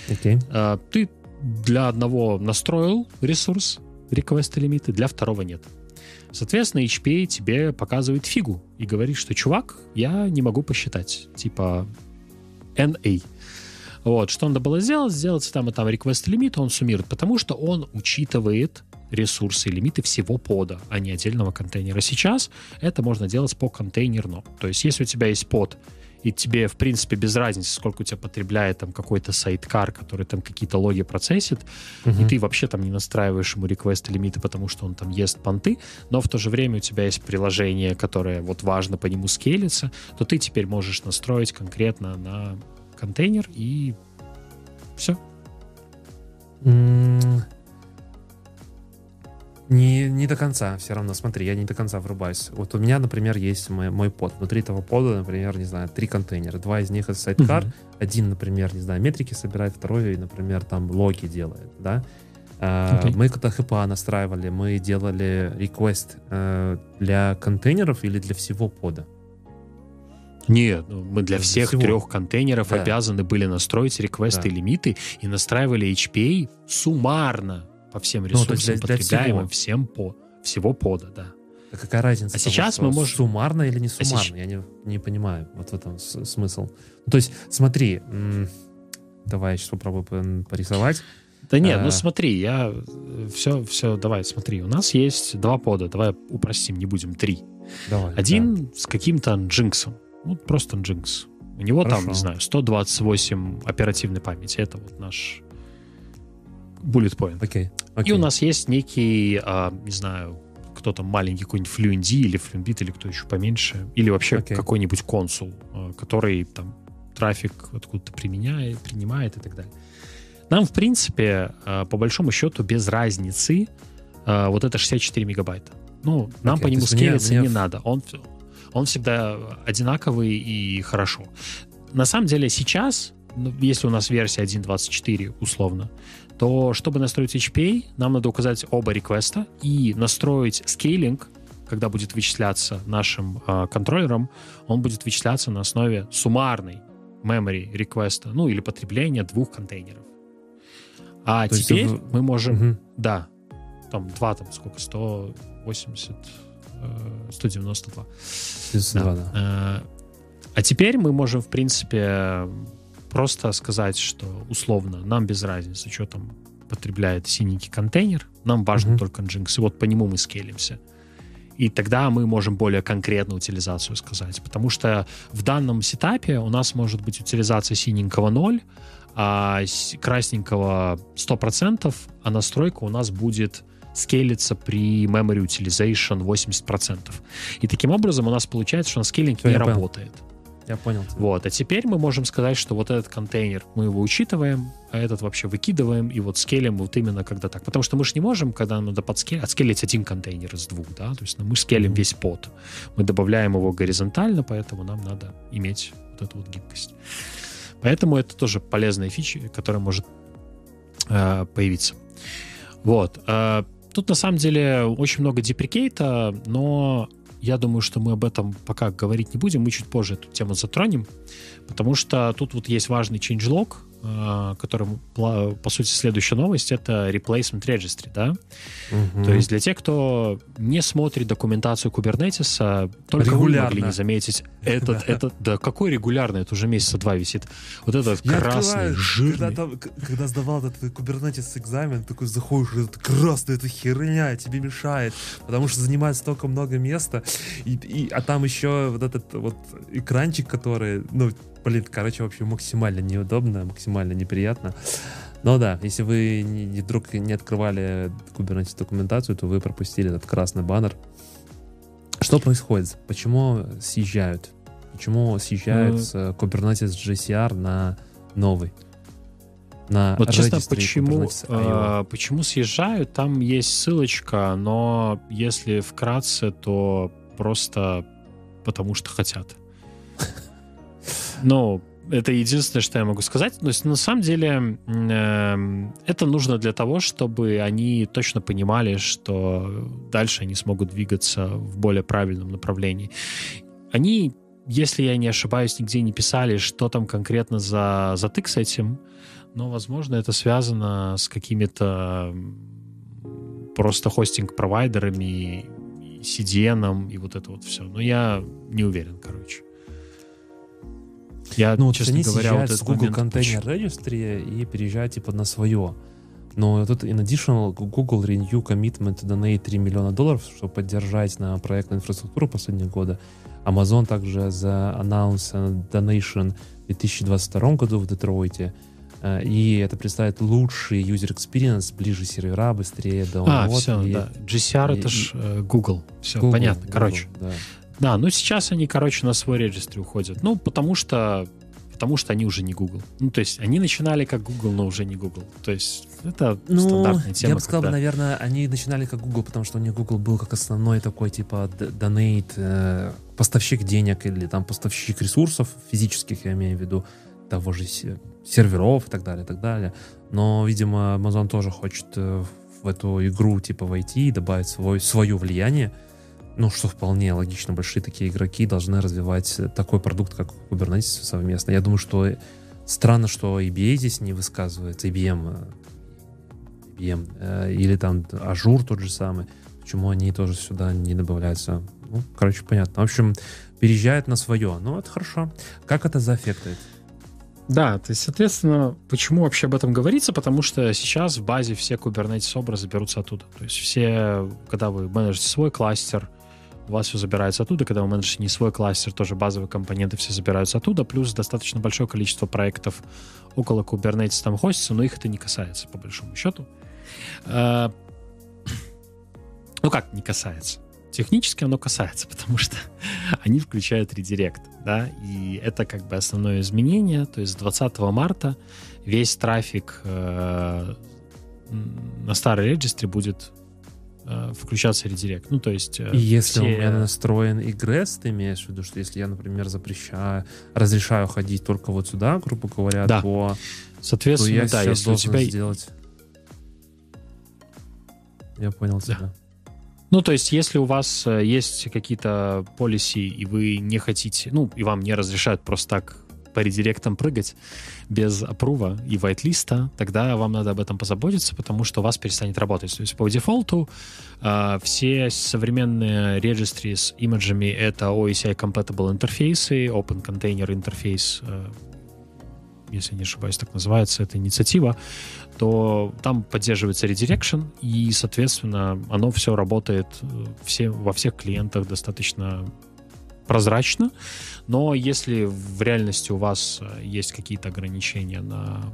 Okay. А, ты для одного настроил ресурс, request лимиты, для второго нет. Соответственно, HPA тебе показывает фигу и говорит, что, чувак, я не могу посчитать. Типа NA. Вот, что надо было сделать? Сделать там и там request лимит, он суммирует, потому что он учитывает ресурсы и лимиты всего пода, а не отдельного контейнера. Сейчас это можно делать по контейнерно. То есть, если у тебя есть под, и тебе, в принципе, без разницы, сколько у тебя потребляет там какой-то сайткар, который там какие-то логи процессит, uh-huh. и ты вообще там не настраиваешь ему реквесты лимиты, потому что он там ест понты, но в то же время у тебя есть приложение, которое вот важно по нему скейлиться, то ты теперь можешь настроить конкретно на контейнер и все. Не, не до конца, все равно, смотри, я не до конца врубаюсь. Вот у меня, например, есть мой, мой под. Внутри этого пода, например, не знаю, три контейнера. Два из них это сайткар, uh-huh. один, например, не знаю, метрики собирает, второй, например, там логи делает, да. Okay. Uh, мы когда HPA настраивали, мы делали request uh, для контейнеров или для всего пода? Нет, ну, мы для всех всего. трех контейнеров да. обязаны были настроить реквесты да. и лимиты и настраивали HPA суммарно по всем ну, ресурсам, ну, для, потребляемым, для всем по всего пода, да. А какая разница? А того, сейчас мы можем... Суммарно или не суммарно? А сейчас... Я не, не понимаю. Вот в этом смысл. Ну, то есть, смотри, давай я сейчас попробую порисовать. Да нет, а... ну смотри, я все, все, давай, смотри, у нас есть два пода, давай упростим, не будем, три. Давай, Один да. с каким-то джинксом, ну, просто Nginx. У него Хорошо. там, не знаю, 128 оперативной памяти. Это вот наш bullet point. Okay. Okay. И у нас есть некий, а, не знаю, кто там маленький какой-нибудь FluentD или FluentBit или кто еще поменьше, или вообще okay. какой-нибудь консул, а, который там трафик откуда-то применяет, принимает и так далее. Нам, в принципе, а, по большому счету, без разницы а, вот это 64 мегабайта. Ну, нам okay, по нему скейлиться мне... не надо. Он, он всегда одинаковый и хорошо. На самом деле сейчас, ну, если у нас версия 1.24 условно, то чтобы настроить HPA, нам надо указать оба реквеста и настроить скейлинг, когда будет вычисляться нашим э, контроллером, он будет вычисляться на основе суммарной memory реквеста, ну или потребления двух контейнеров. А то теперь есть... мы можем, угу. да, там два, там сколько, 180 192. 192, да. да. А теперь мы можем, в принципе, просто сказать, что условно нам без разницы, что там потребляет синенький контейнер, нам важен uh-huh. только Nginx, и вот по нему мы скейлимся. И тогда мы можем более конкретную утилизацию сказать. Потому что в данном сетапе у нас может быть утилизация синенького 0, а красненького 100%, а настройка у нас будет скейлится при memory utilization 80%. И таким образом у нас получается, что на скейлинг не работает. Я понял. Вот, а теперь мы можем сказать, что вот этот контейнер мы его учитываем, а этот вообще выкидываем, и вот скелим вот именно когда так. Потому что мы же не можем, когда надо подскелить, отскелить один контейнер из двух, да, то есть ну, мы скелим mm-hmm. весь под. Мы добавляем его горизонтально, поэтому нам надо иметь вот эту вот гибкость. Поэтому это тоже полезная фича, которая может э, появиться. Вот. Э, тут на самом деле очень много деприкейта, но я думаю, что мы об этом пока говорить не будем, мы чуть позже эту тему затронем, потому что тут вот есть важный changelog, которым, по сути, следующая новость, это replacement registry, да? Угу. То есть для тех, кто не смотрит документацию Kubernetes, только Регулярно. вы могли не заметить. Этот, этот, да какой регулярно? Это уже месяца два висит. Вот этот Я красный, жирный. Когда, там, когда сдавал этот Kubernetes экзамен, такой заходишь, этот красный, эта херня тебе мешает, потому что занимает столько много места, и, и, а там еще вот этот вот экранчик, который, ну, блин, короче, вообще максимально неудобно, максимально неприятно. Но да, если вы не, не, вдруг не открывали Kubernetes документацию, то вы пропустили этот красный баннер. Что происходит? Почему съезжают? Почему съезжают с Kubernetes GCR на новый? На вот честно, почему, э, почему съезжают? Там есть ссылочка, но если вкратце, то просто потому что хотят. Ну, это единственное, что я могу сказать. То есть, на самом деле, э, это нужно для того, чтобы они точно понимали, что дальше они смогут двигаться в более правильном направлении. Они, если я не ошибаюсь, нигде не писали, что там конкретно за затык с этим, но, возможно, это связано с какими-то просто хостинг-провайдерами, CDN и вот это вот все. Но я не уверен, короче. Я, ну, честно они говоря, вот с Google Container Registry и переезжают типа на свое. Но тут in additional Google renew commitment donate 3 миллиона долларов, чтобы поддержать на проектную инфраструктуру последние года. Amazon также за announce donation в 2022 году в Детройте. Э, и это представляет лучший user experience, ближе сервера, быстрее download. А, все, и, да. GCR и, это ж э, Google. Все, Google, понятно. Google, короче. Да. Да, но сейчас они, короче, на свой регистр уходят. Ну, потому что потому что они уже не Google. Ну, то есть они начинали как Google, но уже не Google. То есть это ну, стандартная тема. Я бы сказал, когда... наверное, они начинали как Google, потому что у них Google был как основной такой, типа, донейт, э, поставщик денег или там поставщик ресурсов физических, я имею в виду, того же серверов и так далее, и так далее. Но, видимо, Amazon тоже хочет э, в эту игру, типа, войти и добавить свой, свое влияние ну, что вполне логично, большие такие игроки должны развивать такой продукт, как Kubernetes совместно. Я думаю, что странно, что IBA здесь не высказывается, IBM, IBM э, или там Azure тот же самый, почему они тоже сюда не добавляются. Ну, короче, понятно. В общем, переезжают на свое. Ну, это хорошо. Как это заэффектует? Да, то есть, соответственно, почему вообще об этом говорится? Потому что сейчас в базе все Kubernetes образы берутся оттуда. То есть все, когда вы менеджите свой кластер, у вас все забирается оттуда, когда вы менеджите не свой кластер, тоже базовые компоненты все забираются оттуда, плюс достаточно большое количество проектов около Kubernetes там хостится, но их это не касается, по большому счету. А, ну как не касается? Технически оно касается, потому что они включают редирект, да, и это как бы основное изменение, то есть 20 марта весь трафик э, на старой регистре будет э, включаться редирект. Ну, то есть... Э, и если все... у меня настроен игрес, ты имеешь в виду, что если я, например, запрещаю, разрешаю ходить только вот сюда, грубо говоря, да. то... Соответственно, то я да, если у тебя... сделать... Я понял тебя. Да. Ну, то есть, если у вас э, есть какие-то полиси, и вы не хотите, ну, и вам не разрешают просто так по редиректам прыгать без опрува и вайтлиста, тогда вам надо об этом позаботиться, потому что у вас перестанет работать. То есть по дефолту э, все современные регистры с имиджами — это OSI compatible интерфейсы, Open Container интерфейс, э, если не ошибаюсь, так называется эта инициатива, то там поддерживается redirection, и, соответственно, оно все работает э, все, во всех клиентах достаточно прозрачно, но если в реальности у вас э, есть какие-то ограничения на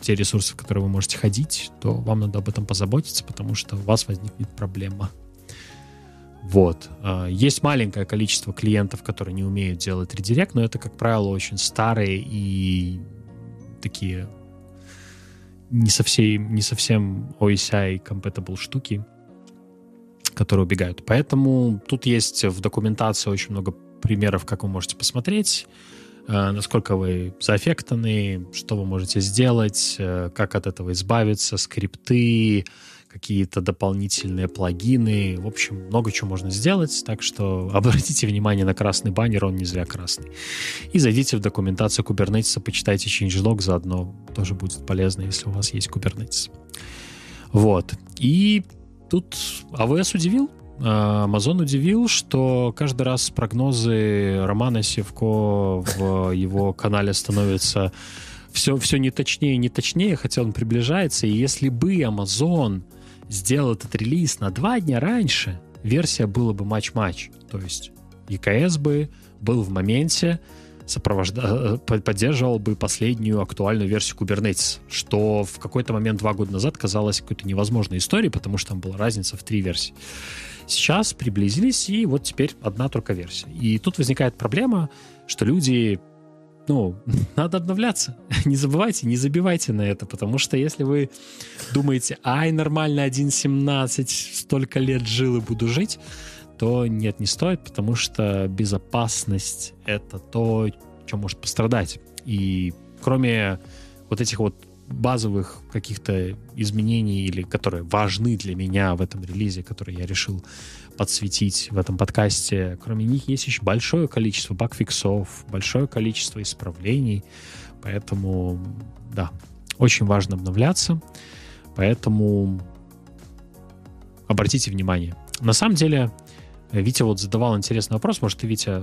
те ресурсы, в которые вы можете ходить, то вам надо об этом позаботиться, потому что у вас возникнет проблема. Вот. А, есть маленькое количество клиентов, которые не умеют делать редирект, но это, как правило, очень старые и такие не совсем, не совсем OSI compatible штуки, которые убегают. Поэтому тут есть в документации очень много примеров, как вы можете посмотреть, э, насколько вы заэффектаны, что вы можете сделать, э, как от этого избавиться, скрипты, какие-то дополнительные плагины. В общем, много чего можно сделать, так что обратите внимание на красный баннер, он не зря красный. И зайдите в документацию Kubernetes, почитайте changelog заодно, тоже будет полезно, если у вас есть Kubernetes. Вот. И тут AWS удивил, а, Amazon удивил, что каждый раз прогнозы Романа Севко в его канале становятся все, все не точнее и не точнее, хотя он приближается. И если бы Amazon сделал этот релиз на два дня раньше, версия была бы матч-матч. То есть EKS бы был в моменте, сопровожда... Э, поддерживал бы последнюю актуальную версию Kubernetes, что в какой-то момент два года назад казалось какой-то невозможной историей, потому что там была разница в три версии. Сейчас приблизились, и вот теперь одна только версия. И тут возникает проблема, что люди ну, надо обновляться. Не забывайте, не забивайте на это, потому что если вы думаете, ай, нормально 1.17, столько лет жил и буду жить, то нет, не стоит, потому что безопасность — это то, что может пострадать. И кроме вот этих вот базовых каких-то изменений, или которые важны для меня в этом релизе, которые я решил подсветить в этом подкасте. Кроме них есть еще большое количество багфиксов, большое количество исправлений. Поэтому, да, очень важно обновляться. Поэтому обратите внимание. На самом деле, Витя вот задавал интересный вопрос. Может, ты, Витя,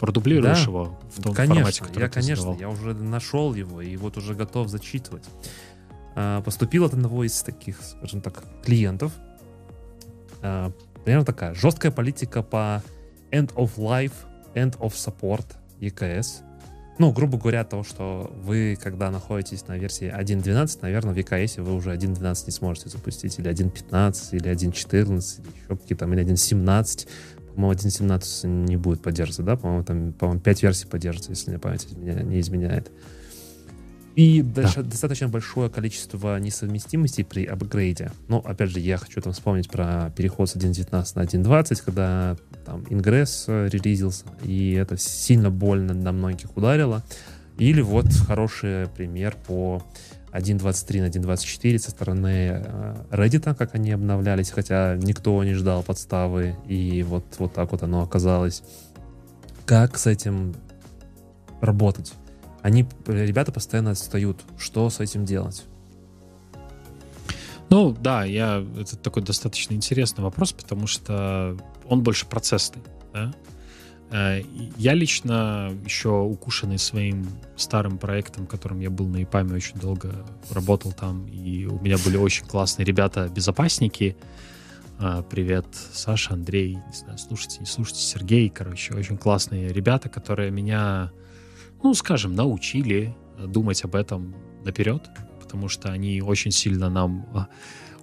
продублируешь да, его в том конечно, формате, который я, ты конечно, задавал? я уже нашел его и вот уже готов зачитывать. А, поступил от одного из таких, скажем так, клиентов. А, примерно такая. Жесткая политика по end of life, end of support EKS. Ну, грубо говоря, то, что вы, когда находитесь на версии 1.12, наверное, в EKS вы уже 1.12 не сможете запустить, или 1.15, или 1.14, или еще какие-то, или 1.17. По-моему, 1.17 не будет поддерживаться, да? По-моему, там, по-моему, 5 версий поддерживается, если мне память не изменяет. И да. достаточно большое количество несовместимостей при апгрейде. Но, опять же, я хочу там вспомнить про переход с 1.19 на 1.20, когда там э, релизился, и это сильно больно на многих ударило. Или вот хороший пример по 1.23 на 1.24 со стороны э, Reddit, как они обновлялись, хотя никто не ждал подставы, и вот, вот так вот оно оказалось. Как с этим работать? они, ребята постоянно отстают. Что с этим делать? Ну, да, я, это такой достаточно интересный вопрос, потому что он больше процессный. Да? Э, я лично еще укушенный своим старым проектом, которым я был на ИПАМе очень долго, работал там, и у меня были очень классные ребята-безопасники. Э, привет, Саша, Андрей, не знаю, слушайте, не слушайте, Сергей, короче, очень классные ребята, которые меня ну, скажем, научили думать об этом наперед, потому что они очень сильно нам а,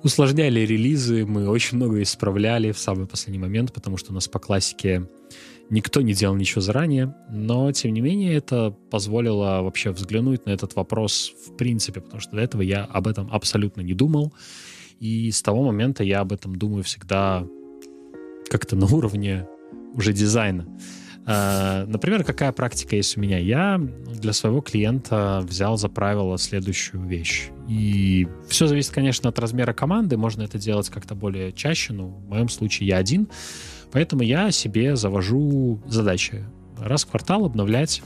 усложняли релизы, мы очень много исправляли в самый последний момент, потому что у нас по классике никто не делал ничего заранее, но, тем не менее, это позволило вообще взглянуть на этот вопрос в принципе, потому что до этого я об этом абсолютно не думал, и с того момента я об этом думаю всегда как-то на уровне уже дизайна. Э, например, какая практика есть у меня? Я для своего клиента взял за правило следующую вещь. И все зависит, конечно, от размера команды. Можно это делать как-то более чаще, но в моем случае я один. Поэтому я себе завожу задачи. Раз в квартал обновлять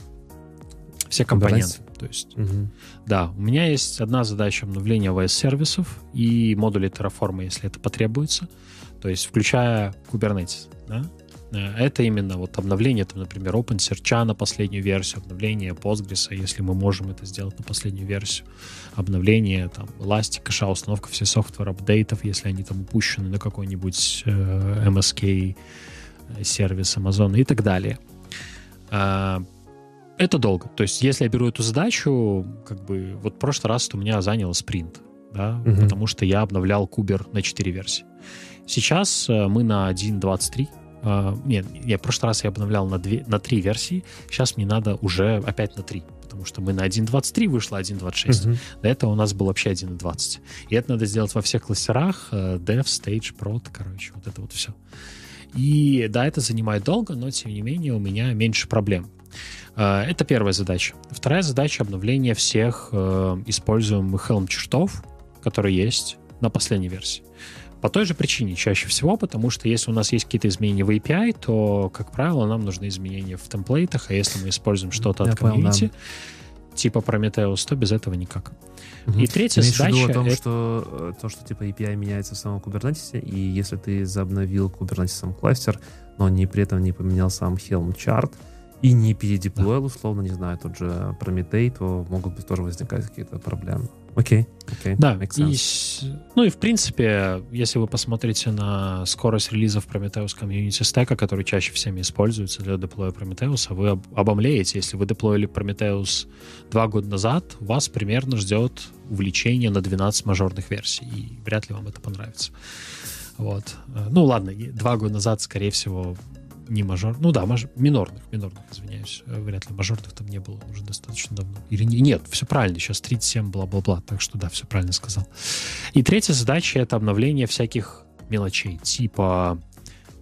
все компоненты. То есть, угу. да, у меня есть одна задача обновления VS-сервисов и модулей Terraform, если это потребуется. То есть, включая Kubernetes. Да? Э, это именно вот обновление, там, например, OpenSearch на последнюю версию, обновление Postgres, если мы можем это сделать на последнюю версию, обновление там Elastic, кэша, установка все софтвер апдейтов, если они там упущены на какой-нибудь э, MSK э, сервис Amazon и так далее. Э, это долго. То есть, если я беру эту задачу, как бы, вот в прошлый раз у меня заняло спринт, да, угу. потому что я обновлял Кубер на 4 версии. Сейчас мы на 1.23, Uh, нет, я в прошлый раз я обновлял на, 2, на 3 версии, сейчас мне надо уже опять на 3, потому что мы на 1.23 вышло 1.26. Uh-huh. До этого у нас был вообще 1.20. И это надо сделать во всех кластерах, uh, Dev, Stage, Prod, короче, вот это вот все. И да, это занимает долго, но тем не менее у меня меньше проблем. Uh, это первая задача. Вторая задача — обновление всех uh, используемых Helm чертов, которые есть на последней версии. По той же причине чаще всего, потому что если у нас есть какие-то изменения в API, то, как правило, нам нужны изменения в темплейтах, а если мы используем что-то от комьюнити, да. типа Prometheus, то без этого никак. Угу. И третья Имеешь задача... о том, это... что, э, то, что типа API меняется в самом Kubernetes, и если ты заобновил Kubernetes сам кластер, но не, при этом не поменял сам Helm чарт, и не передеплоил, да. условно, не знаю, тот же Prometei, то могут быть тоже возникать какие-то проблемы. Окей, окей. Да, и, ну и в принципе, если вы посмотрите на скорость релизов Prometheus Community Stack, который чаще всеми используется для деплоя Prometheus, вы об, обомлеете. Если вы деплоили Prometheus два года назад, вас примерно ждет увлечение на 12 мажорных версий, и вряд ли вам это понравится. Вот. Ну ладно, два года назад, скорее всего, не мажор, ну да, маж, минорных, минорных, извиняюсь, э, вряд ли мажорных там не было уже достаточно давно. Или не, нет, все правильно, сейчас 37, бла-бла-бла, так что да, все правильно сказал. И третья задача — это обновление всяких мелочей, типа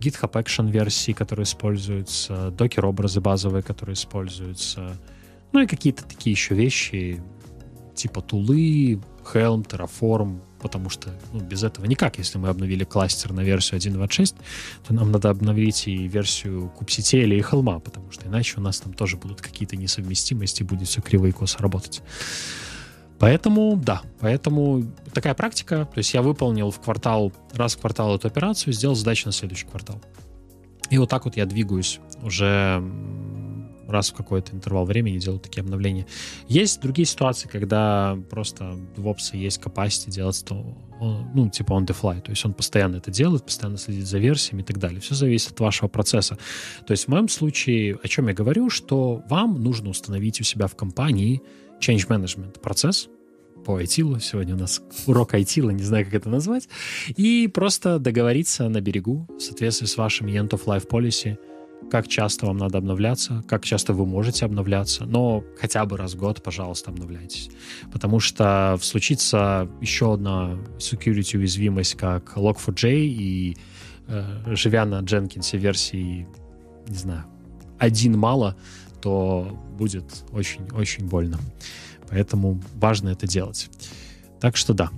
GitHub Action версии, которые используются, Docker образы базовые, которые используются, ну и какие-то такие еще вещи, типа тулы, Helm, Terraform, потому что ну, без этого никак. Если мы обновили кластер на версию 1.26, то нам надо обновить и версию kubectl или Helm, потому что иначе у нас там тоже будут какие-то несовместимости, будет все криво и косо работать. Поэтому, да, поэтому такая практика. То есть я выполнил в квартал, раз в квартал эту операцию, сделал задачу на следующий квартал. И вот так вот я двигаюсь уже раз в какой-то интервал времени делают такие обновления. Есть другие ситуации, когда просто в DevOps есть capacity делать то, ну, типа on the fly, то есть он постоянно это делает, постоянно следит за версиями и так далее. Все зависит от вашего процесса. То есть в моем случае, о чем я говорю, что вам нужно установить у себя в компании change management процесс, по айтилу. Сегодня у нас урок айтила, не знаю, как это назвать. И просто договориться на берегу в соответствии с вашим End of Life Policy — как часто вам надо обновляться, как часто вы можете обновляться, но хотя бы раз в год, пожалуйста, обновляйтесь. Потому что случится еще одна security уязвимость, как Log4j, и э, живя на Jenkins версии, не знаю, один мало, то будет очень-очень больно. Поэтому важно это делать. Так что да,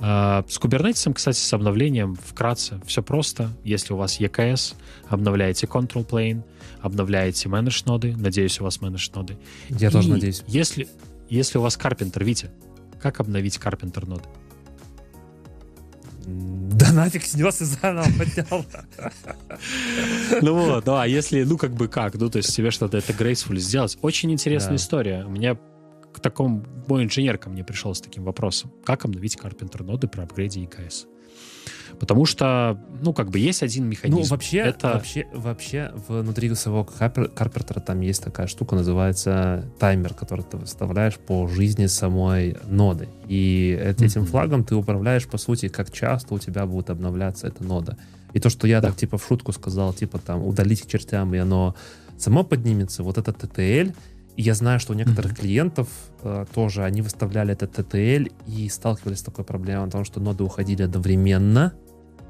с Kubernetes, кстати, с обновлением вкратце все просто. Если у вас EKS, обновляете Control Plane, обновляете Manage ноды. Надеюсь, у вас Manage ноды. Я И тоже надеюсь. Если, если у вас Carpenter, Витя, как обновить Carpenter ноды? Да нафиг снес и заново поднял. Ну вот, да, а если, ну как бы как, ну то есть тебе что-то это graceful сделать. Очень интересная история. У меня к такому, мой инженер ко мне пришел с таким вопросом. Как обновить Carpenter ноды при апгрейде EKS? Потому что, ну, как бы есть один механизм. Ну, вообще, это... вообще, вообще внутри самого Карпентера там есть такая штука, называется таймер, который ты выставляешь по жизни самой ноды. И этим mm-hmm. флагом ты управляешь, по сути, как часто у тебя будет обновляться эта нода. И то, что я да. так, типа, в шутку сказал, типа, там, удалить к чертям, и оно само поднимется, вот это TTL, и я знаю, что у некоторых mm-hmm. клиентов э, тоже они выставляли этот TTL и сталкивались с такой проблемой, потому что ноды уходили одновременно,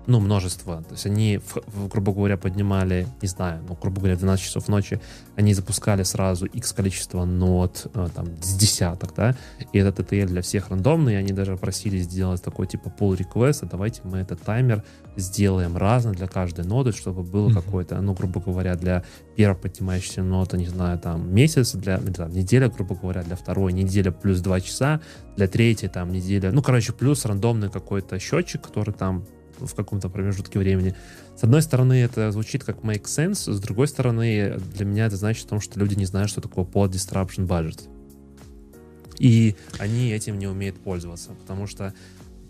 ну, множество. То есть они, в, в, грубо говоря, поднимали, не знаю, ну, грубо говоря, 12 часов ночи, они запускали сразу x количество нод, э, там, с десяток, да, и этот ETL для всех рандомный, и они даже просили сделать такой, типа, pull request, а давайте мы этот таймер сделаем разный для каждой ноды, чтобы было mm-hmm. какой-то, ну, грубо говоря, для первой поднимающейся ноты, не знаю, там, месяц, для, там, неделя, грубо говоря, для второй, неделя плюс 2 часа, для третьей, там, неделя, ну, короче, плюс рандомный какой-то счетчик, который там в каком-то промежутке времени. С одной стороны, это звучит как make sense, с другой стороны, для меня это значит о том, что люди не знают, что такое под disruption budget. И они этим не умеют пользоваться, потому что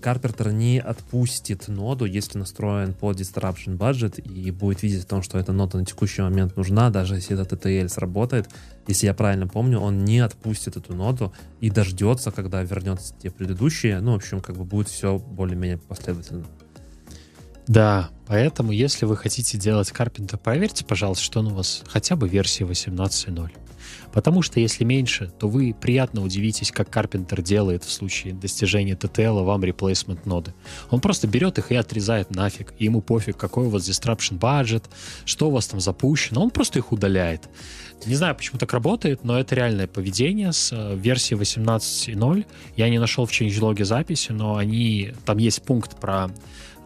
Карпентер не отпустит ноду, если настроен под disruption budget и будет видеть о том, что эта нода на текущий момент нужна, даже если этот ETL сработает. Если я правильно помню, он не отпустит эту ноду и дождется, когда вернется те предыдущие. Ну, в общем, как бы будет все более-менее последовательно. Да, поэтому если вы хотите делать Carpenter, проверьте, пожалуйста, что он у вас хотя бы версии 18.0. Потому что если меньше, то вы приятно удивитесь, как Carpenter делает в случае достижения TTL вам replacement ноды. Он просто берет их и отрезает нафиг. И ему пофиг, какой у вас disruption budget, что у вас там запущено. Он просто их удаляет. Не знаю, почему так работает, но это реальное поведение с э, версии 18.0. Я не нашел в changelog записи, но они, там есть пункт про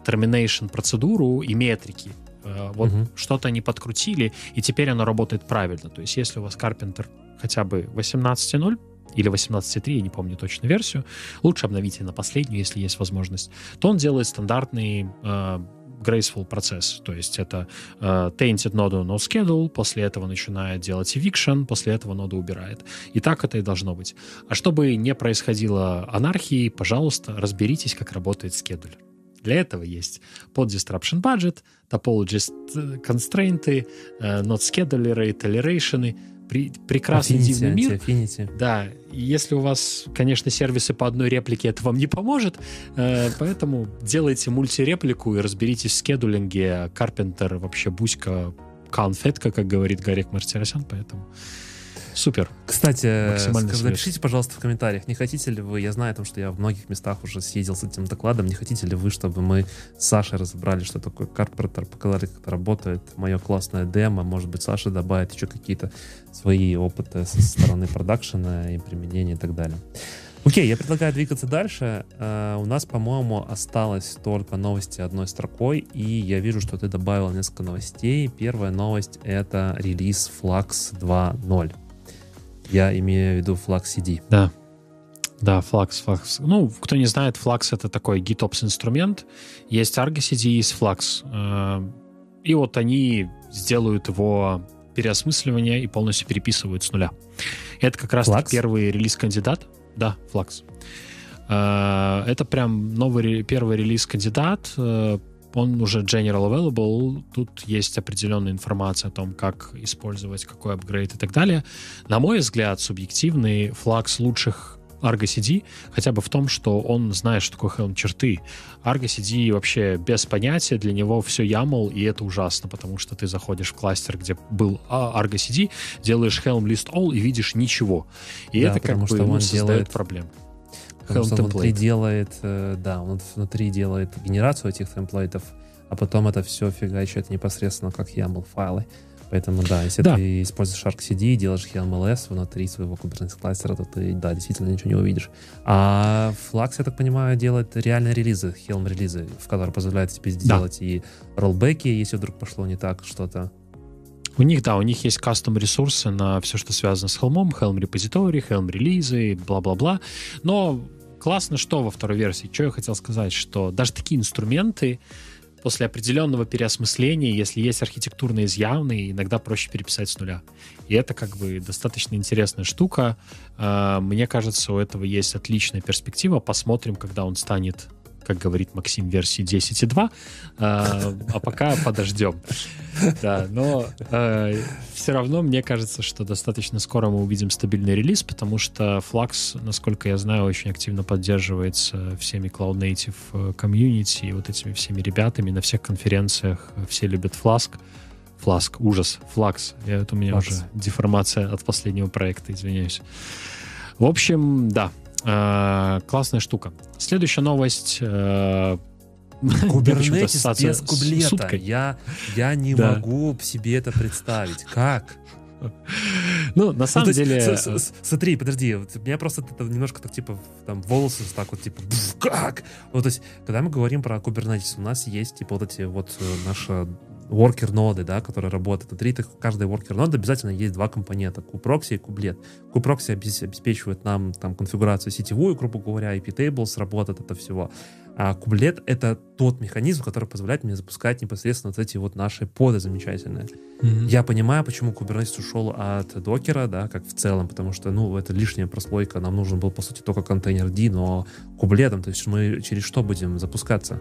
termination процедуру и метрики. Э, вот угу. что-то они подкрутили, и теперь оно работает правильно. То есть если у вас Carpenter хотя бы 18.0, или 18.3, я не помню точно версию, лучше обновите на последнюю, если есть возможность, то он делает стандартный э, graceful процесс. То есть это э, tainted ноду no schedule, после этого начинает делать eviction, после этого нода убирает. И так это и должно быть. А чтобы не происходило анархии, пожалуйста, разберитесь, как работает скедулер. Для этого есть под disruption budget, topologist э, constraints, э, not scheduler, toleration, прекрасный Affinity, дивный мир. Affinity. Да, если у вас, конечно, сервисы по одной реплике, это вам не поможет, э, поэтому делайте мультиреплику и разберитесь в скедулинге. Карпентер вообще буська конфетка, как говорит Гарик Мартиросян, поэтому Супер. Кстати, напишите, пожалуйста, в комментариях, не хотите ли вы, я знаю, что я в многих местах уже съездил с этим докладом, не хотите ли вы, чтобы мы с Сашей разобрали, что такое карпортер, показали, как это работает, мое классное демо, может быть, Саша добавит еще какие-то свои опыты со стороны продакшена и применения и так далее. Окей, я предлагаю двигаться дальше. Uh, у нас, по-моему, осталось только новости одной строкой, и я вижу, что ты добавил несколько новостей. Первая новость — это релиз Flux 2.0. Я имею в виду Flux CD. Да. Да, Flux, Flux. Ну, кто не знает, Flux — это такой GitOps инструмент. Есть Argo CD, есть Flux. Э, и вот они сделают его переосмысливание и полностью переписывают с нуля. Это как раз первый релиз-кандидат. Да, Flux. Э, это прям новый первый релиз-кандидат э, он уже general available, тут есть определенная информация о том, как использовать, какой апгрейд и так далее. На мой взгляд, субъективный флакс лучших Argo CD хотя бы в том, что он знает, что такое Helm черты. Argo CD вообще без понятия, для него все YAML, и это ужасно, потому что ты заходишь в кластер, где был Argo CD, делаешь Helm list all и видишь ничего. И да, это как бы что ну, создает делает... проблем. Потому что он внутри делает, э, да, он внутри делает генерацию этих темплейтов, а потом это все фигачит непосредственно как YAML файлы. Поэтому, да, если да. ты используешь ArcCD и делаешь HLMLS внутри своего Kubernetes кластера, то ты, да, действительно ничего не увидишь. А Flux, я так понимаю, делает реальные релизы, Helm релизы, в которые позволяют тебе да. делать и роллбеки, если вдруг пошло не так что-то. У них, да, у них есть кастом ресурсы на все, что связано с Helm, Helm репозиторий, Helm релизы, бла-бла-бла. Но классно, что во второй версии. Что я хотел сказать, что даже такие инструменты после определенного переосмысления, если есть архитектурные изъявны, иногда проще переписать с нуля. И это как бы достаточно интересная штука. А, мне кажется, у этого есть отличная перспектива. Посмотрим, когда он станет как говорит Максим, версии 10.2, а, а пока подождем. Да, но э, все равно мне кажется, что достаточно скоро мы увидим стабильный релиз, потому что Flux, насколько я знаю, очень активно поддерживается всеми Cloud Native э, комьюнити и вот этими всеми ребятами на всех конференциях. Все любят Flask. Flask, ужас, Flux. Это у меня Flux. уже деформация от последнего проекта, извиняюсь. В общем, да, Э, классная штука. Следующая новость. Э, Кубернетис без кублета. Я, я не да. могу себе это представить. Как? Ну, на самом ну, деле... С, с, смотри, подожди, вот, меня просто это немножко так, типа, там, волосы так вот, типа, как? Вот, то есть, когда мы говорим про Kubernetes, у нас есть, типа, вот эти вот э, наша worker ноды, да, которые работают. Внутри каждой worker ноды обязательно есть два компонента, kuproxy и kubelet. kuproxy обеспечивает нам там конфигурацию сетевую, грубо говоря, IP tables, работает это всего. А kubelet — это тот механизм, который позволяет мне запускать непосредственно вот эти вот наши поды замечательные. Mm-hmm. Я понимаю, почему Kubernetes ушел от докера, да, как в целом, потому что, ну, это лишняя прослойка, нам нужен был, по сути, только контейнер D, но кублетом, то есть мы через что будем запускаться?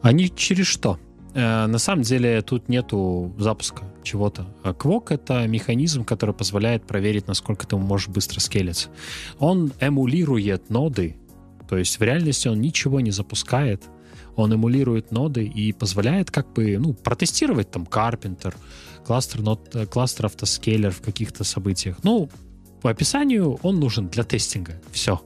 Они через что? Э, на самом деле тут нету запуска чего-то. Квок — это механизм, который позволяет проверить, насколько ты можешь быстро скелиться. Он эмулирует ноды, то есть в реальности он ничего не запускает, он эмулирует ноды и позволяет как бы, ну, протестировать там Carpenter, кластер, нод, э, кластер автоскейлер в каких-то событиях. Ну, по описанию он нужен для тестинга. Все.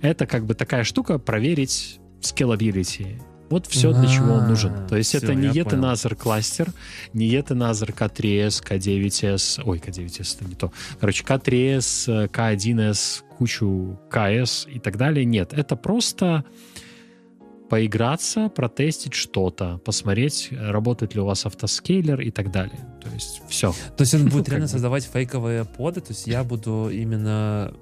Это как бы такая штука проверить scalability вот все, для чего он нужен. То есть это не Ethanazar кластер, не Ethanazar K3S, K9S, ой, K9S это не то. Короче, K3S, K1S, кучу KS и так далее. Нет, это просто поиграться, протестить что-то, посмотреть, работает ли у вас автоскейлер и так далее. То есть все. То есть он будет реально создавать фейковые поды, то есть я буду именно,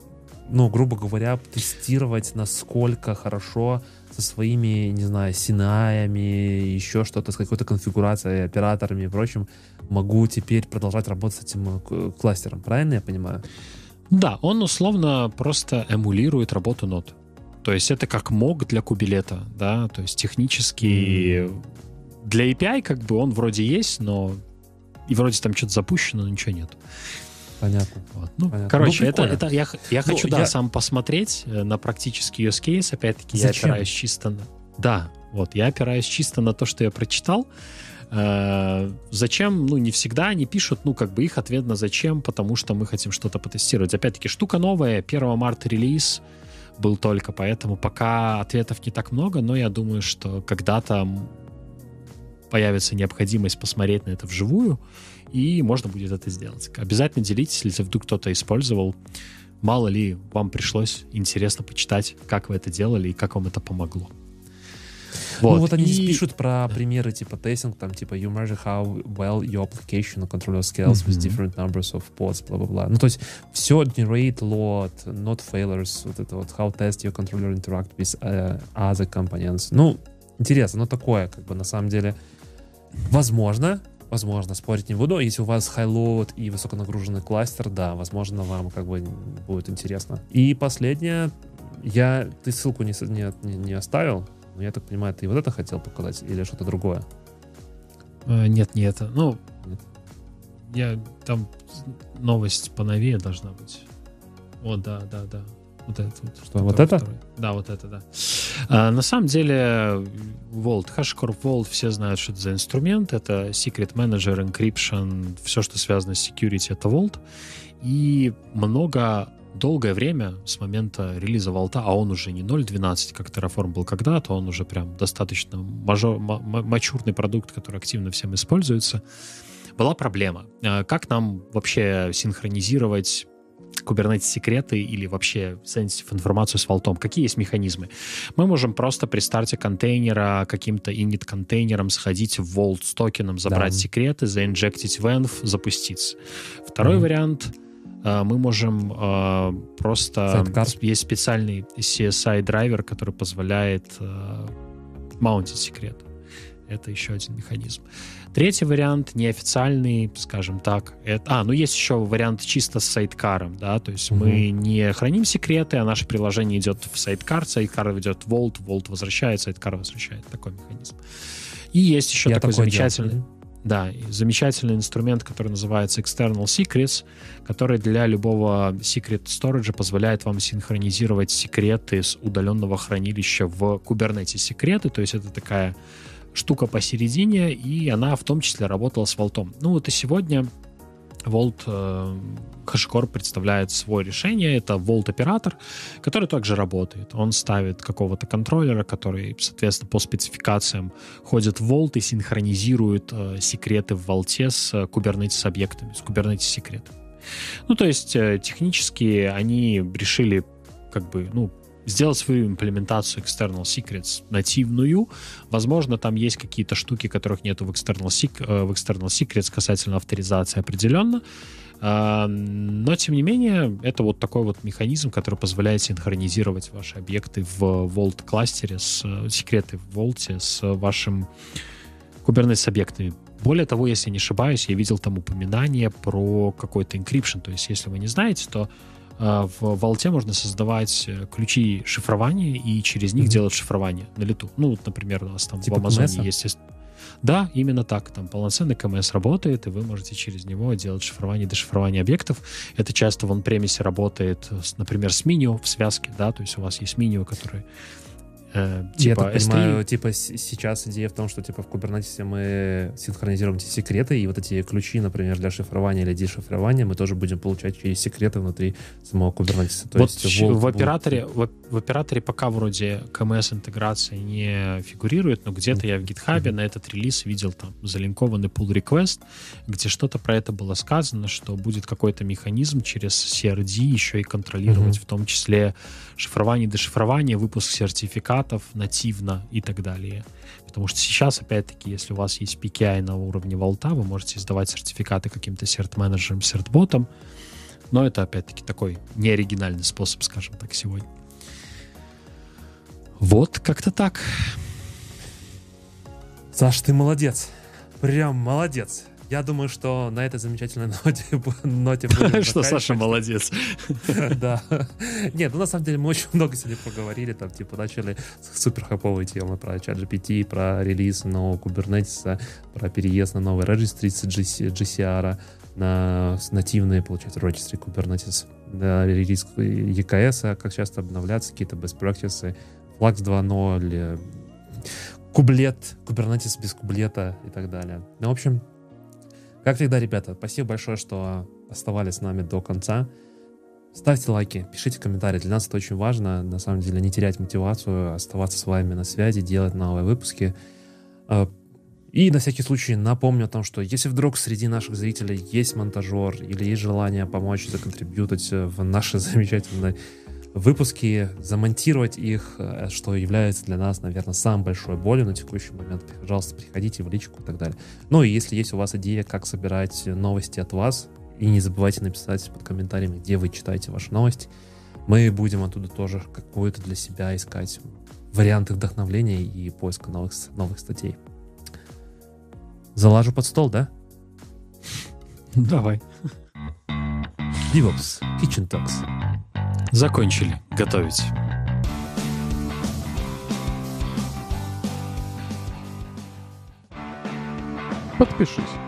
ну, грубо говоря, тестировать, насколько хорошо со своими, не знаю, синаями, еще что-то, с какой-то конфигурацией, операторами и прочим, могу теперь продолжать работать с этим э, кластером. Правильно я понимаю? Да, он условно просто эмулирует работу нот. То есть это как мог для кубилета, да, то есть технически mm. для API как бы он вроде есть, но и вроде там что-то запущено, но ничего нет. Понятно. Вот. Ну, Понятно. короче, ну, это, это я, я ну, хочу, я... да, сам посмотреть э, на практический use case. Опять-таки, я опираюсь чисто на... Да, вот, я опираюсь чисто на то, что я прочитал. Э, зачем? Ну, не всегда они пишут, ну, как бы их ответ на зачем, потому что мы хотим что-то потестировать. Опять-таки, штука новая, 1 марта релиз был только, поэтому пока ответов не так много, но я думаю, что когда-то появится необходимость посмотреть на это вживую, и можно будет это сделать. Обязательно делитесь, если вдруг кто-то использовал. Мало ли, вам пришлось интересно почитать, как вы это делали и как вам это помогло. Вот. Ну вот они и... здесь пишут про примеры типа тестинг, там типа you measure how well your application controller scales mm-hmm. with different numbers of pods, бла-бла-бла. Ну то есть все generate load, not failures, вот это вот how test your controller interact with uh, other components. Ну, интересно, но такое как бы на самом деле возможно, возможно, спорить не буду. Если у вас load и высоконагруженный кластер, да, возможно, вам как бы будет интересно. И последнее, я, ты ссылку не, не, не оставил, но я так понимаю, ты вот это хотел показать или что-то другое? А, нет, не это. Ну, нет. я там новость поновее должна быть. О, да, да, да. Вот это вот. Что, вот это? Второй. Да, вот это, да. А, на самом деле, Vault, HashiCorp Vault, все знают, что это за инструмент. Это Secret Manager, Encryption, все, что связано с security, это Vault. И много долгое время с момента релиза Волта, а он уже не 0.12, как Terraform был когда-то, он уже прям достаточно мажор, мачурный продукт, который активно всем используется, была проблема. А как нам вообще синхронизировать Kubernetes секреты или вообще sensitive информацию с волтом. Какие есть механизмы? Мы можем просто при старте контейнера каким-то init контейнером сходить в Vault с токеном, забрать да. секреты, заинжектить в env, запуститься. Второй mm-hmm. вариант — Э, мы можем э, просто... Sidecar. Есть специальный CSI драйвер, который позволяет э, маунтить секрет. Это еще один механизм. Третий вариант, неофициальный, скажем так. Это, а, ну есть еще вариант чисто с сайткаром, да, то есть угу. мы не храним секреты, а наше приложение идет в сайткар, сайткар идет в Vault, Vault возвращает, сайткар возвращает. Такой механизм. И есть еще Я такой, такой замечательный... Делал. Да, замечательный инструмент, который называется External Secrets, который для любого Secret Storage позволяет вам синхронизировать секреты с удаленного хранилища в Kubernetes секреты, то есть это такая штука посередине, и она в том числе работала с Vault. Ну вот и сегодня Vault э, HashiCorp представляет свое решение. Это Vault оператор, который также работает. Он ставит какого-то контроллера, который, соответственно, по спецификациям ходит в Vault и синхронизирует э, секреты в Vault с э, Kubernetes объектами, с Kubernetes секретами. Ну, то есть э, технически они решили как бы, ну, сделать свою имплементацию External Secrets нативную. Возможно, там есть какие-то штуки, которых нету в External, Sec- э, в External Secrets касательно авторизации определенно. А, но, тем не менее, это вот такой вот механизм, который позволяет синхронизировать ваши объекты в Vault кластере, с, секреты в Vault с вашим Kubernetes объектами. Более того, если не ошибаюсь, я видел там упоминание про какой-то encryption. То есть, если вы не знаете, то в Vault можно создавать э, ключи шифрования и через них mm-hmm. делать шифрование на лету. Ну, вот, например, у нас там типа в Амазоне есть... Да, именно так. Там полноценный КМС работает, и вы можете через него делать шифрование и дешифрование объектов. Это часто в он-премисе работает, например, с меню в связке, да, то есть у вас есть меню, который Э, типа, Я так понимаю, типа сейчас идея в том, что типа в Kubernetes мы синхронизируем эти секреты, и вот эти ключи, например, для шифрования или дешифрования мы тоже будем получать через секреты внутри самого Kubernetes. То вот есть, в, в, операторе, в, в операторе пока вроде КМС-интеграция не фигурирует, но где-то mm-hmm. я в GitHub mm-hmm. на этот релиз видел там залинкованный pull request, где что-то про это было сказано, что будет какой-то механизм через CRD еще и контролировать mm-hmm. в том числе шифрование, дешифрование, выпуск сертификата сертификатов нативно и так далее. Потому что сейчас, опять-таки, если у вас есть PKI на уровне волта, вы можете издавать сертификаты каким-то серт-менеджером, серт-ботом, но это, опять-таки, такой неоригинальный способ, скажем так, сегодня. Вот как-то так. Саш, ты молодец. Прям молодец. Я думаю, что на этой замечательной ноте, ноте будем Что Саша молодец. Да. Нет, ну на самом деле мы очень много сегодня поговорили, там типа начали с супер хаповой темы про чат GPT, про релиз нового Kubernetes, про переезд на новый registry с GCR, на нативные, получается, registry Kubernetes, релиз EKS, как часто обновляться, какие-то best practices, Flux 2.0, кублет, Kubernetes без кублета и так далее. Ну, в общем, как всегда, ребята, спасибо большое, что оставались с нами до конца. Ставьте лайки, пишите комментарии. Для нас это очень важно. На самом деле, не терять мотивацию, оставаться с вами на связи, делать новые выпуски. А, и на всякий случай напомню о том, что если вдруг среди наших зрителей есть монтажер или есть желание помочь законтрибьютить в наши замечательные выпуски, замонтировать их, э, что является для нас, наверное, самой большой болью на текущий момент. Пожалуйста, приходите в личку и так далее. Ну и если есть у вас идея, как собирать новости от вас, и не забывайте написать под комментариями, где вы читаете ваши новости. Мы будем оттуда тоже какую-то для себя искать варианты вдохновления и поиска новых, новых статей. Залажу под стол, да? Давай. DevOps Kitchen Talks. Закончили готовить. Подпишись